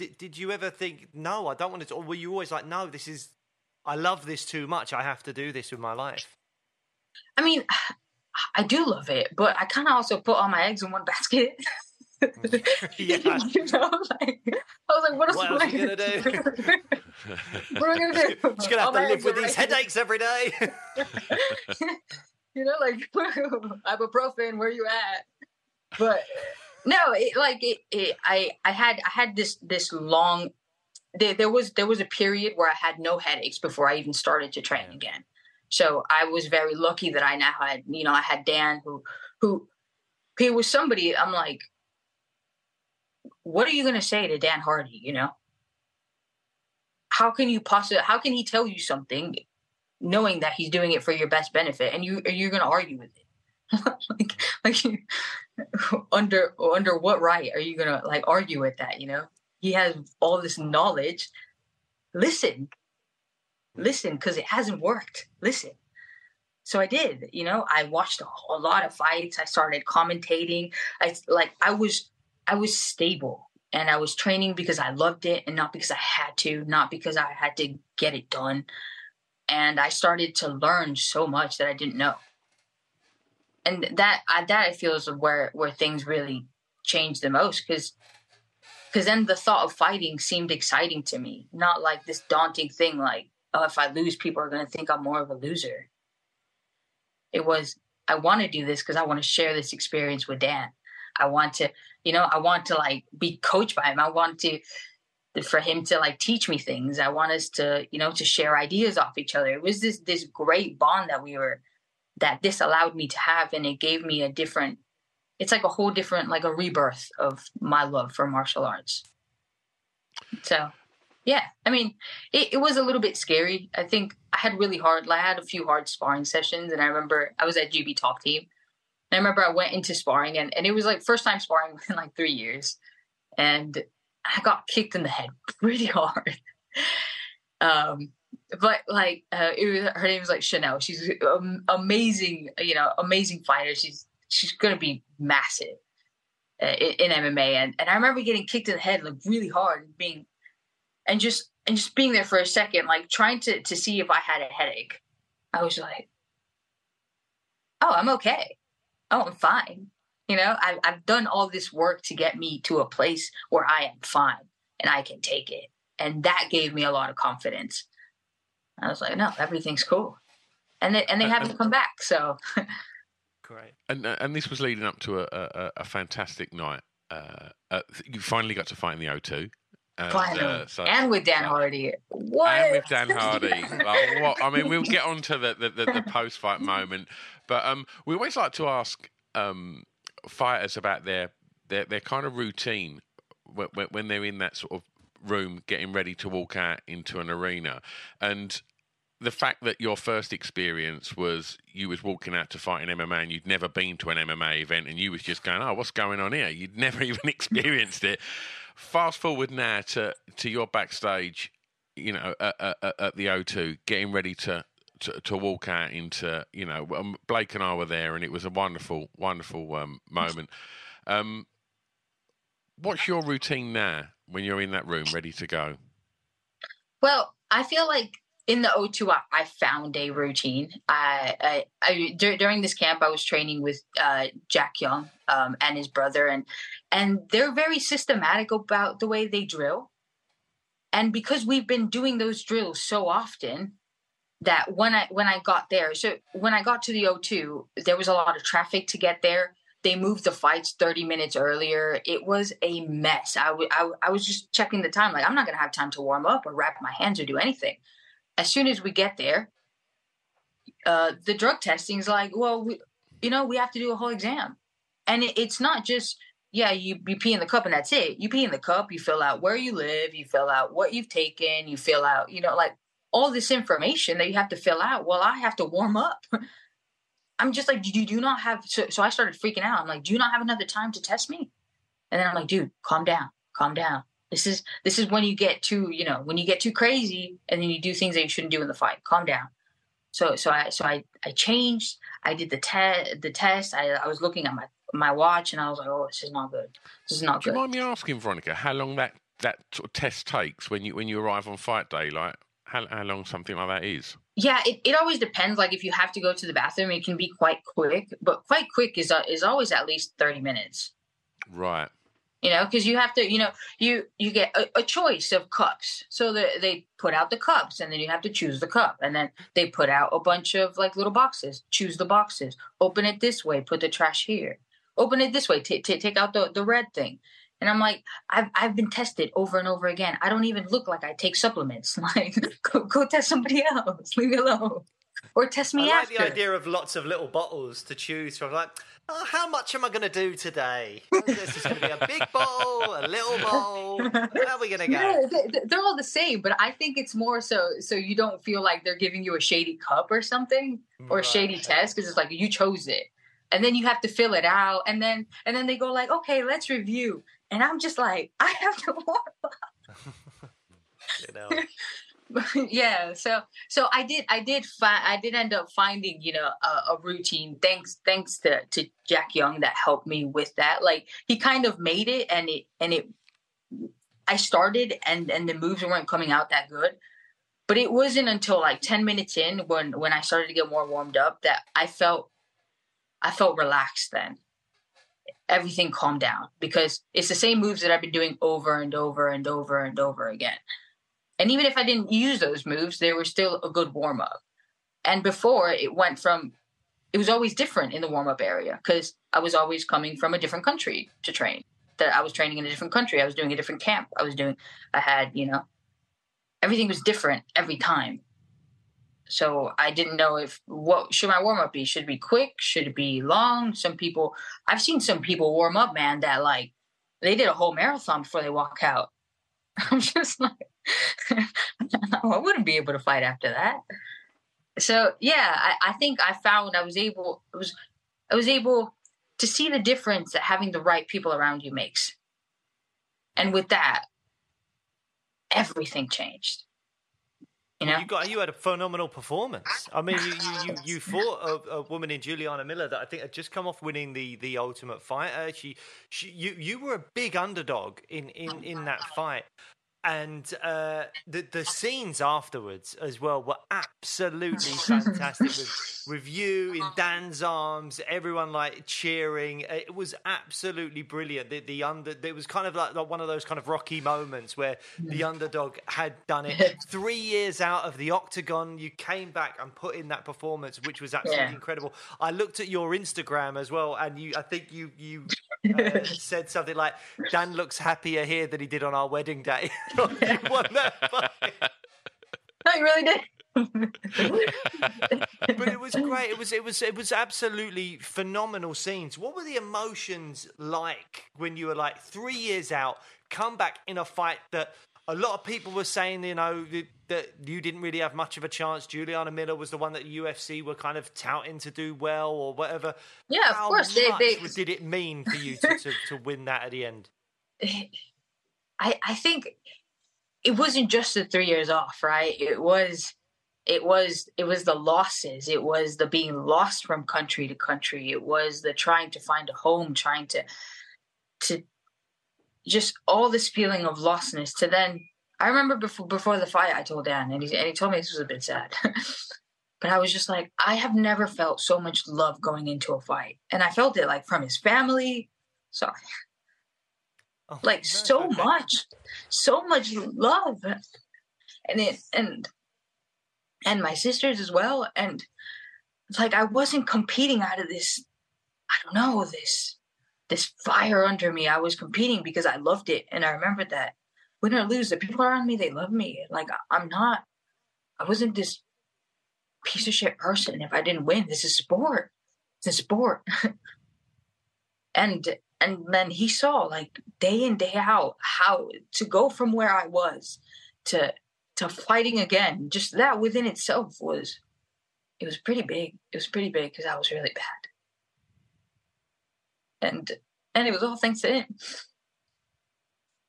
Did, did you ever think no? I don't want to. Or were you always like, no? This is. I love this too much. I have to do this with my life. I mean, I do love it, but I kind of also put all my eggs in one basket. yeah. you know, like I was like, what else, am I are you gonna do? what am I gonna do? Just gonna have All to live with these headaches every day. you know, like ibuprofen. Where you at? But no, it like it, it. I I had I had this this long. There, there was there was a period where I had no headaches before I even started to train again. So I was very lucky that I now had you know I had Dan who who he was somebody. I'm like, what are you gonna say to Dan Hardy? You know, how can you possibly? How can he tell you something knowing that he's doing it for your best benefit and you you're going to argue with it like like you, under under what right are you to like argue with that you know? He has all this knowledge. Listen. Listen because it hasn't worked. Listen. So i did you know? I watched a, a lot of fights. I started commentating. I like i was i was stable and i was training because i loved it and not because i had to not because i had to get it done. And I started to learn so much that I didn't know. And that I, that I feel is where where things really changed the most because because then the thought of fighting seemed exciting to me, not like this daunting thing like oh if I lose people are going to think I'm more of a loser. It was I want to do this because I want to share this experience with Dan. I want to you know I want to like be coached by him. I want to for him to like teach me things. I want us to, you know, to share ideas off each other. It was this this great bond that we were that this allowed me to have and it gave me a different it's like a whole different like a rebirth of my love for martial arts. So yeah, I mean, it, it was a little bit scary. I think I had really hard I had a few hard sparring sessions and I remember I was at GB Top Team. And I remember I went into sparring and, and it was like first time sparring in like three years. And I got kicked in the head pretty hard. Um, but like, uh, it was, her name is like Chanel. She's um, amazing, you know, amazing fighter. She's she's gonna be massive. uh, in, in MMA, and and I remember getting kicked in the head like really hard and being, and just and just being there for a second, like trying to to see if I had a headache. I was like, oh, I'm okay. Oh, I'm fine. You know, I've, I've done all this work to get me to a place where I am fine and I can take it. And that gave me a lot of confidence. I was like, no, everything's cool. And they, and they haven't come back. So great. And uh, and this was leading up to a, a, a fantastic night. Uh, uh, you finally got to fight in the O2. And, Finally. Uh, so, and with Dan Hardy. What? And with Dan Hardy. like, what? I mean, we'll get on to the, the, the, the post fight moment. But um, we always like to ask um, fighters about their, their, their kind of routine when, when they're in that sort of room getting ready to walk out into an arena. And the fact that your first experience was you was walking out to fight in MMA and you'd never been to an MMA event and you was just going, oh, what's going on here? You'd never even experienced it fast forward now to to your backstage, you know, at, at, at the O2, getting ready to, to, to walk out into, you know, um, Blake and I were there, and it was a wonderful, wonderful um, moment. Um, what's your routine now when you're in that room, ready to go? Well, I feel like in the O2, I, found a routine. I, I, I d- during this camp, I was training with uh, Jack Young um, and his brother, and and they're very systematic about the way they drill. And because we've been doing those drills so often, that when I when I got there, so when I got to the O2, there was a lot of traffic to get there. They moved the fights 30 minutes earlier. It was a mess. I, w- I, w- I was just checking the time. Like, I'm not going to have time to warm up or wrap my hands or do anything as soon as we get there, uh, the drug testing is like, well, we, you know, we have to do a whole exam, and it, it's not just yeah, you you pee in the cup and that's it. You pee in the cup, you fill out where you live, you fill out what you've taken, you fill out, you know, like all this information that you have to fill out. Well, I have to warm up. I'm just like, you do not have. So, so I started freaking out. I'm like, do you not have another time to test me? And then I'm like, dude, calm down, calm down. This is this is when you get too, you know, when you get too crazy and then you do things that you shouldn't do in the fight. Calm down. So so I so I I changed. I did the test the test. I I was looking at my my watch and I was like, oh, this is not good. This is not do good. Do you mind me asking, Veronica, how long that that sort of test takes when you when you arrive on fight day? Like how how long something like that is? Yeah, it, it always depends. Like if you have to go to the bathroom, it can be quite quick, but quite quick is uh, is always at least thirty minutes. Right you know because you have to you know you you get a, a choice of cups. So the, they put out the cups and then you have to choose the cup. And then they put out a bunch of like little boxes. Choose the boxes. Open it this way. Put the trash here. Open it this way. T- t- take out the, the red thing. And i'm like I've, I've been tested over and over again. I don't even look like i take supplements. Like go, go test somebody else. Leave me alone or test me out. I like after. the idea of lots of little bottles to choose from. Like, oh, how much am I going to do today? Oh, this is going to be a big bowl, a little bowl. How are we going to go? Yeah, they're all the same, but I think it's more so so you don't feel like they're giving you a shady cup or something or right. a shady test because it's like you chose it, and then you have to fill it out, and then and then they go like, okay, let's review, and I'm just like, I have to warm up. you know. yeah so so i did i did find i did end up finding you know a, a, routine thanks thanks to to jack young that helped me with that. Like he kind of made it and it and it i started and and the moves weren't coming out that good. But it wasn't until like 10 minutes in when when i started to get more warmed up that i felt i felt relaxed then. Everything calmed down because it's the same moves that i've been doing over and over and over and over again and even if I didn't use those moves, they were still a good warm up. And before it went from, it was always different in the warm up area because I was always coming from a different country to train. That I was training in a different country. I was doing a different camp. I was doing, I had, you know, everything was different every time. So I didn't know if what should my warm up be? Should it be quick? Should it be long? Some people, I've seen some people warm up, man, that like they did a whole marathon before they walk out. I'm just like, I wouldn't be able to fight after that. So yeah, I, I think I found I was able I was I was able to see the difference that having the right people around you makes. And with that, everything changed. You know, you got you had a phenomenal performance. I mean, you you you, you fought a, a, woman in Juliana Miller that I think had just come off winning the the Ultimate Fighter. She, she you you were a big underdog in in in that fight, and uh, the the scenes afterwards as well were absolutely fantastic with, with you in Dan's arms, everyone like cheering. It was absolutely brilliant. The, the under it was kind of like one of those kind of rocky moments where the underdog had done it. Three years out of the octagon, you came back and put in that performance, which was absolutely yeah. incredible. I looked at your Instagram as well, and you I think you you uh, said something like Dan looks happier here than he did on our wedding day. You won that fight. No, you really did. but it was great. It was it was it was absolutely phenomenal scenes. What were the emotions like when you were like three years out, come back in a fight that a lot of people were saying, you know, that you didn't really have much of a chance. Juliana Miller was the one that UFC were kind of touting to do well or whatever. Yeah, How of course. Much they, they... did it mean for you to, to, to win that at the end? I, I think it wasn't just the three years off, right? It was it was it was the losses. It was the being lost from country to country. It was the trying to find a home trying to to just all this feeling of lostness to then i remember before before the fight i told dan and he, and he told me this was a bit sad. But i was just like i have never felt so much love going into a fight. And i felt it like from his family. Sorry oh, like so okay. much so much love and it and and my sisters as well. And it's like I wasn't competing out of this, I don't know, this this fire under me. I was competing because I loved it. And I remembered that win or lose, the people around me, they love me. Like I'm not, I wasn't this piece of shit person if I didn't win. This is sport. It's a sport. and and then he saw like day in, day out how to go from where I was to to fighting again. Just that within itself was it was pretty big. It was pretty big because I was really bad, and and it was all thanks to him.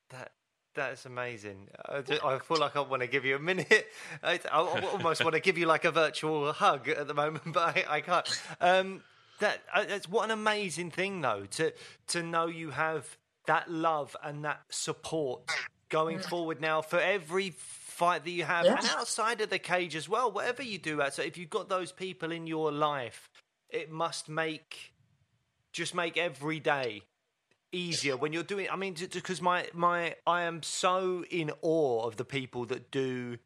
That that is amazing. I, feel like I want to give you a minute. I, I almost want to give you like a virtual hug at the moment, but I, I can't. Um, that uh, that's what an amazing thing though to to know you have that love and that support going forward now for every fight that you have, and outside of the cage as well. Whatever you do, so if you've got those people in your life, it must make just make every day easier when you're doing. I mean, because my my I am so in awe of the people that do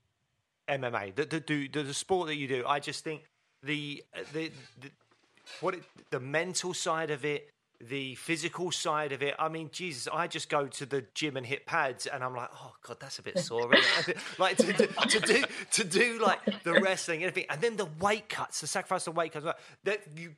MMA, that, that do the, the sport that you do. I just think the uh, the, the what it, the mental side of it the physical side of it. I mean, Jesus, I just go to the gym and hit pads, and I'm like, oh god, that's a bit sore. like to, to, to, do to do like the wrestling, everything, and then the weight cuts, the sacrifice of weight cuts. That you,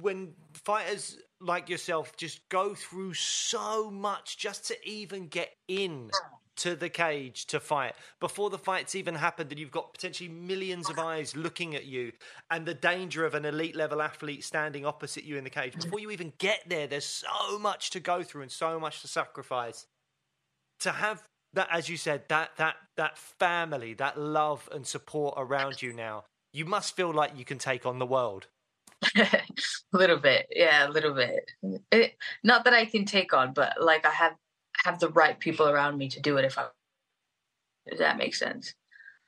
when fighters like yourself just go through so much just to even get in to the cage to fight. Before the fight's even happened and you've got potentially millions of eyes looking at you and the danger of an elite level athlete standing opposite you in the cage before you even get there there's so much to go through and so much to sacrifice. To have that as you said that that that family that love and support around you now you must feel like you can take on the world. A little bit. Yeah a little bit. It, not that i can take on but like i have have the right people around me to do it if I does that make sense?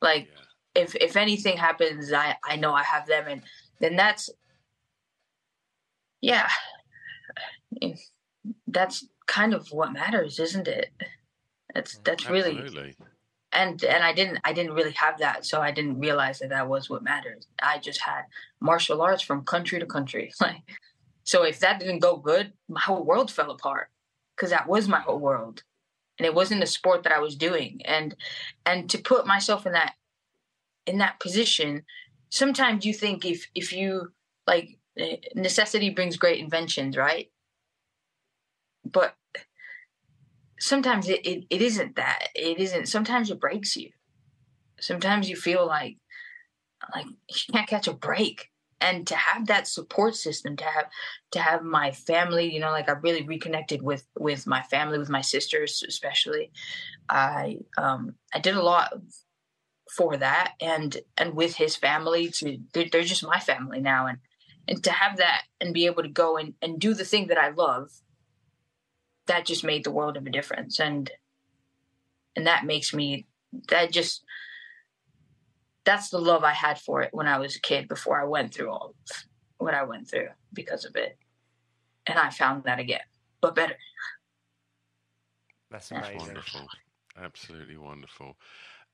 Like yeah. if if anything happens, I I know I have them, and then that's yeah, that's kind of what matters, isn't it? That's mm, that's Absolutely. really and and I didn't I didn't really have that, so I didn't realize that that was what mattered. I just had martial arts from country to country, like so. If that didn't go good, my whole world fell apart because that was my whole world. And it wasn't a sport that i was doing. And and to put myself in that in that position sometimes you think if if you like eh, necessity brings great inventions right? But sometimes it, it, it isn't that. It isn't sometimes it breaks you. Sometimes you feel like like you can't catch a break and to have that support system to have to have my family you know like i really reconnected with with my family with my sisters especially. I um i did a lot for that and and with his family to they're, they're just my family now. And and to have that and be able to go and, and do the thing that I love that just made the world of a difference. And and that makes me that just that's the love I had for it when I was a kid before I went through all of what I went through because of it. And I found that again, but better. That's That's amazing. wonderful. Absolutely wonderful.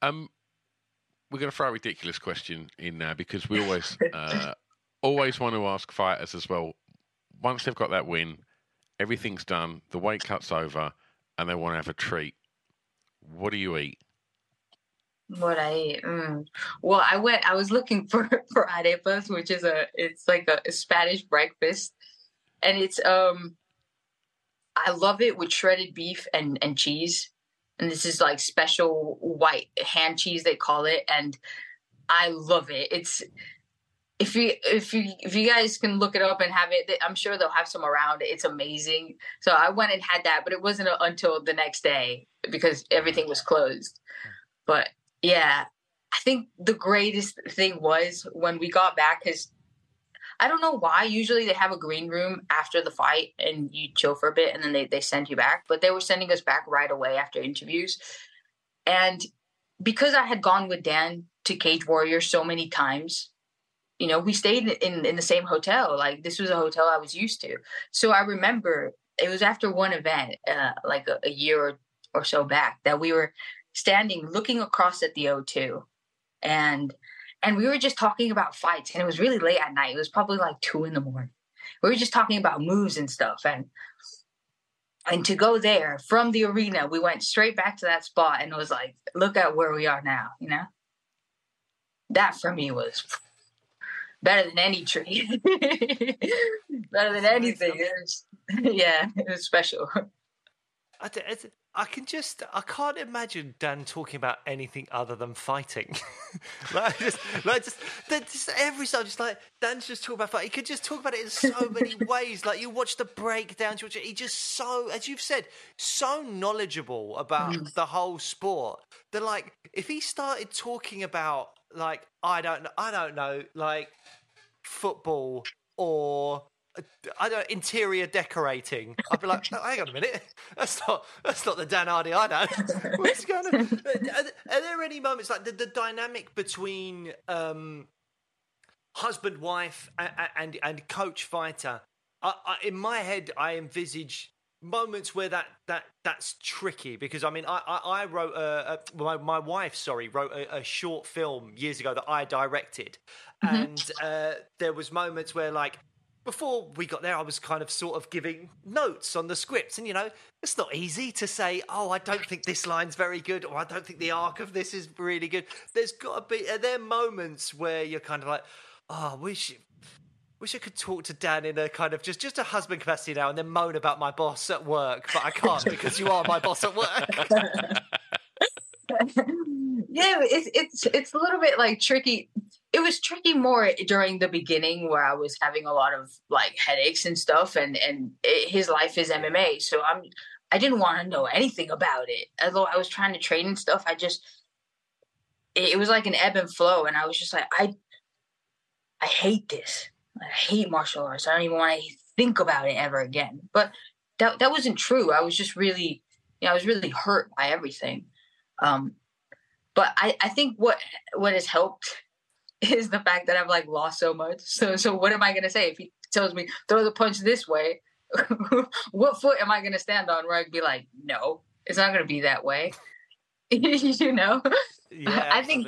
Um, we're going to throw a ridiculous question in now because we always uh, always want to ask fighters as well. Once they've got that win, everything's done, the weight cut's over, and they want to have a treat. What do you eat? What I ate? Mm. Well, I went. I was looking for for arepas, which is a it's like a, a Spanish breakfast, and it's um. I love it with shredded beef and and cheese, and this is like special white hand cheese they call it, and I love it. It's if you if you if you guys can look it up and have it, I'm sure they'll have some around. It's amazing. So I went and had that, but it wasn't until the next day because everything was closed. But yeah, I think the greatest thing was when we got back because I don't know why. Usually they have a green room after the fight and you chill for a bit and then they, they send you back. But they were sending us back right away after interviews. And because I had gone with Dan to Cage Warrior so many times, you know, we stayed in, in the same hotel. Like this was a hotel I was used to. So I remember it was after one event, uh, like a, a year or, or so back, that we were standing looking across at the O2 and and we were just talking about fights and it was really late at night. It was probably like two in the morning. We were just talking about moves and stuff and and to go there from the arena we went straight back to that spot and it was like look at where we are now you know? That for me was better than any tree. Better than anything. It was, yeah it was special. I, d- it's- I can just, I can't imagine Dan talking about anything other than fighting. like, just, like just, just every time, just like Dan's just talking about fighting. He could just talk about it in so many ways. Like you watch the breakdowns, you watch it. He just so, as you've said, so knowledgeable about mm. the whole sport. That like, if he started talking about like, I don't, know, I don't know, like football or I don't interior decorating. I'd be like, oh, hang on a minute, that's not that's not the Dan Hardy I know. What's going on? Are, are there any moments like the, the dynamic between um, husband, wife, and and, and coach fighter? I, I, in my head, I envisage moments where that that that's tricky because I mean I I, I wrote a, a my, my wife sorry wrote a, a short film years ago that I directed, and uh, there was moments where like before we got there, I was kind of sort of giving notes on the scripts, and you know, it's not easy to say, "Oh, I don't think this line's very good," or "I don't think the arc of this is really good." There's got to be are there moments where you're kind of like, "Oh, I wish." Wish I could talk to Dan in a kind of just just a husband capacity now, and then moan about my boss at work, but I can't because you are my boss at work. yeah, it's it's it's a little bit like tricky. It was tricky more during the beginning where I was having a lot of like headaches and stuff, and and it, his life is MMA, so I'm I didn't want to know anything about it. Although I was trying to train and stuff, I just it, it was like an ebb and flow, and I was just like I I hate this. I hate martial arts. I don't even want to think about it ever again. But that that wasn't true. I was just really, you know, I was really hurt by everything. Um, but I, I think what what has helped is the fact that I've like lost so much. So so what am I gonna say if he tells me throw the punch this way? what foot am I gonna stand on where I can be like, no, it's not gonna be that way. you know? Yeah, I think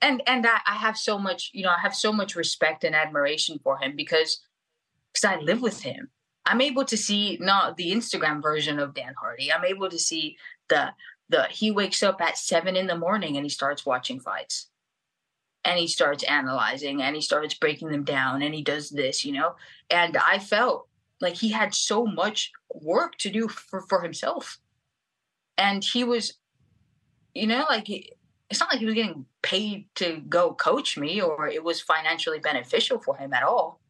and and I, I have so much you know i have so much respect and admiration for him because because i live with him i'm able to see not the instagram version of dan hardy i'm able to see the the he wakes up at seven in the morning and he starts watching fights and he starts analyzing and he starts breaking them down and he does this you know and i felt like he had so much work to do for, for himself and he was you know like it's not like he was getting paid to go coach me or it was financially beneficial for him at all.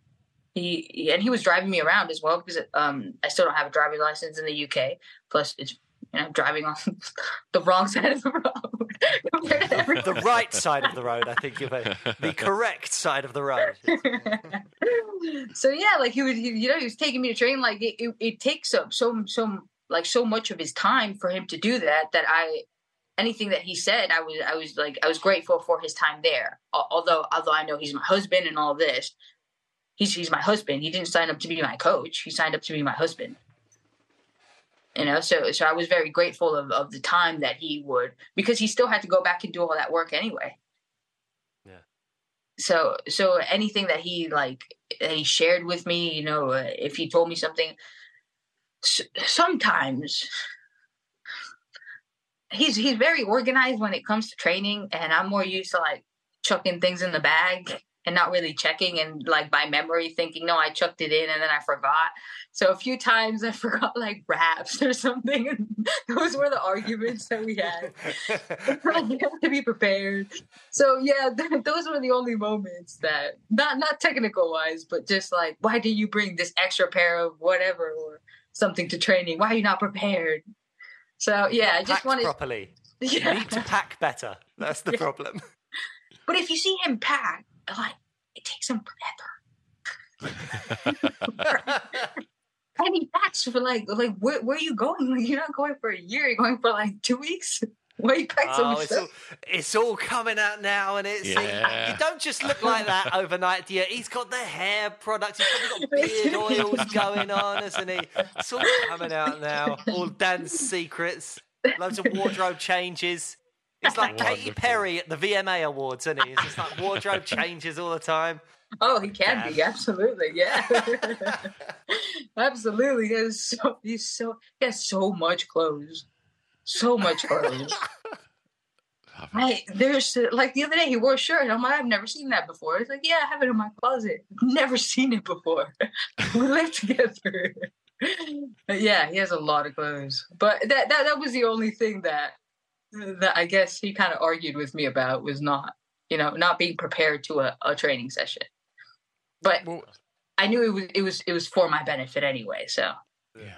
He and he was driving me around as well because um I still don't have a driver's license in the UK. Plus it's you know, driving on the wrong side of the road. the right side of the road, I think you're the correct side of the road. so yeah, like he was, he, you know, he was taking me to train. Like it, it, it takes up so so like so much of his time for him to do that. That I anything that he said, I was I was like I was grateful for his time there. Although although I know he's my husband and all this, he's he's my husband. He didn't sign up to be my coach. He signed up to be my husband. You know, so so I was very grateful of, of the time that he would because he still had to go back and do all that work anyway. Yeah. So so anything that he like that he shared with me, you know, uh, if he told me something, sometimes he's he's very organized when it comes to training, and I'm more used to like chucking things in the bag and not really checking and like by memory thinking no i chucked it in and then i forgot so a few times i forgot like wraps or something and those were the arguments that we had you have to be prepared so yeah those were the only moments that not not technical wise but just like why did you bring this extra pair of whatever or something to training why are you not prepared so yeah i just wanted properly. Yeah. You need to pack better. That's the Yeah. problem. but if you see him pack like it takes him forever I mean, that's for like, like where, where are you going? Like, you're not going for a year. You're going for like two weeks. Why you pack so Oh, much it's all, stuff? it's all coming out now, and it's Yeah. you don't just look like that overnight, do you? He's got the hair products, he's probably got beard oils going on, isn't he? It's all coming out now. All Dan's secrets, loads of wardrobe changes. It's like Katy Perry at the VMA Awards, isn't he? It's just like wardrobe changes all the time. Oh, he can be absolutely, yeah, absolutely. He has so he's so he has so much clothes, so much clothes. I, there's like the other day he wore a shirt. and I'm like, I've never seen that before. It's like, yeah, I have it in my closet. Never seen it before. we live together. Yeah, he has a lot of clothes. But that that that was the only thing that that I guess he kind of argued with me about was not, you know, not being prepared to a, a training session. But I knew it was it was it was for my benefit anyway. So yeah,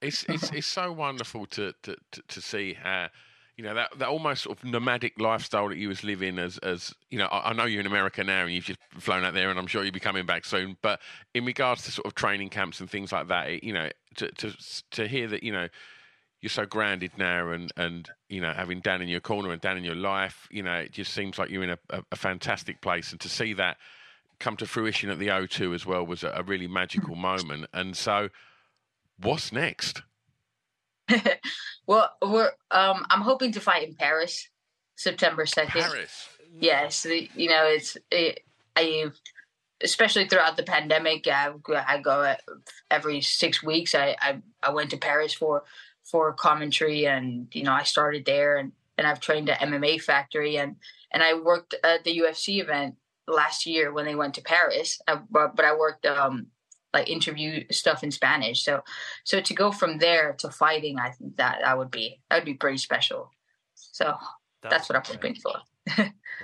It's it's it's so wonderful to to to, to see how you know that that almost sort of nomadic lifestyle that you was living as as you know I, I know you're in America now and you've just flown out there and I'm sure you'll be coming back soon. But in regards to sort of training camps and things like that, it, you know, to to to hear that you know you're so grounded now and and you know having Dan in your corner and Dan in your life, you know, it just seems like you're in a, a, a fantastic place and to see that come to fruition at the O2 as well was a, a really magical moment. And so, what's next? well, we're um I'm hoping to fight in Paris, September second. Paris. Yes, you know it's it, I especially throughout the pandemic. I, I go every six weeks. I, I I went to Paris for for commentary, and you know I started there, and and I've trained at MMA Factory, and and I worked at the UFC event last year when they went to Paris. I, but, but I worked um like interview stuff in Spanish. So so to go from there to fighting, I think that that would be that would be pretty special. So that's, what I'm hoping for.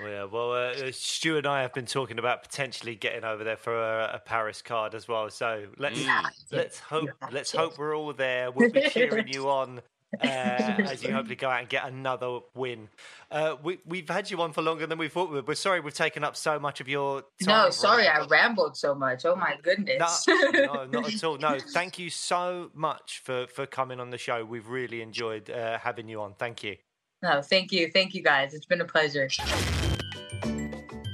Well, yeah, well, uh, Stu and I have been talking about potentially getting over there for a, a Paris card as well. So let's let's hope let's hope we're all there. We'll be cheering you on uh, as you hopefully go out and get another win. Uh, we we've had you on for longer than we thought. we would. We're sorry we've taken up so much of your time. No, sorry, I rambled so much. Oh my goodness. No, no, not at all. No, thank you so much for for coming on the show. We've really enjoyed uh, having you on. Thank you. No, thank you. Thank you guys. It's been a pleasure.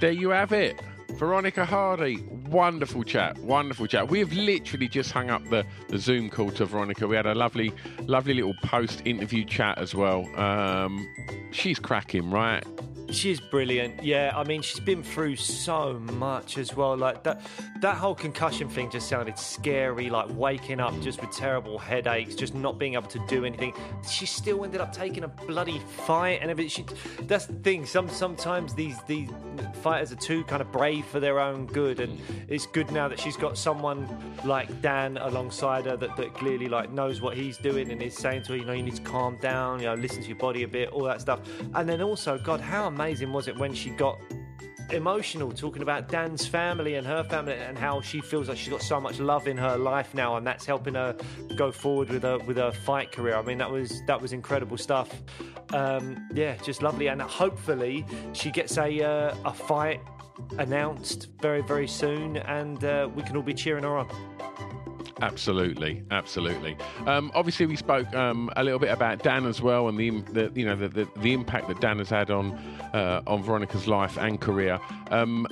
There you have it. Veronica Hardy, wonderful chat, wonderful chat. We have literally just hung up the, the Zoom call to Veronica. We had a lovely, lovely little post interview chat as well. Um, she's cracking, right? She's brilliant. Yeah, I mean, she's been through so much as well. Like that, that whole concussion thing just sounded scary. Like waking up just with terrible headaches, just not being able to do anything. She still ended up taking a bloody fight and everything. She, that's the thing. Some sometimes these these fighters are too kind of brave for their own good, and it's good now that she's got someone like Dan alongside her that, that clearly like knows what he's doing and is saying to her, you know, you need to calm down, you know, listen to your body a bit, all that stuff. And then also, God, how amazing was it when she got emotional talking about Dan's family and her family and how she feels like she's got so much love in her life now, and that's helping her go forward with her with her fight career. I mean, that was that was incredible stuff. Um, yeah, just lovely, and hopefully she gets a uh, a fight announced very very soon, and uh, we can all be cheering her on. Absolutely, absolutely. Um, obviously, we spoke um, a little bit about Dan as well, and the, the you know the, the, the impact that Dan has had on uh, on Veronica's life and career. Um,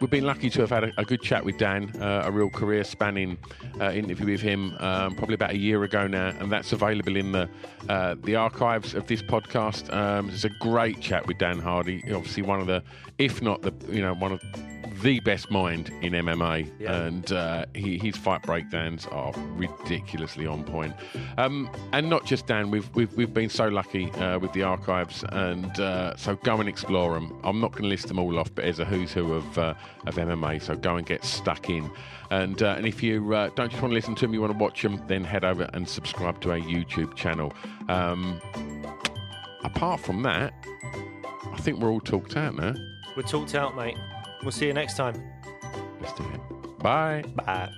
we've been lucky to have had a, a good chat with Dan, uh, a real career spanning uh, interview with him, um, probably about a year ago now, and that's available in the uh, the archives of this podcast. Um, it's a great chat with Dan Hardy, obviously one of the, if not the, you know, one of the best mind in MMA, Yeah. and uh, he, his fight breakdowns are ridiculously on point. Um, and not just Dan, we've we've, we've been so lucky uh, with the archives, and uh, so go and explore them. I'm not going to list them all off, but there's a who's who of uh, of MMA, so go and get stuck in. And uh, and if you uh, don't just want to listen to them, you want to watch them, then head over and subscribe to our YouTube channel. Um, apart from that, I think we're all talked out now. We're talked out, mate. We'll see you next time. Let's do it. Bye. Bye.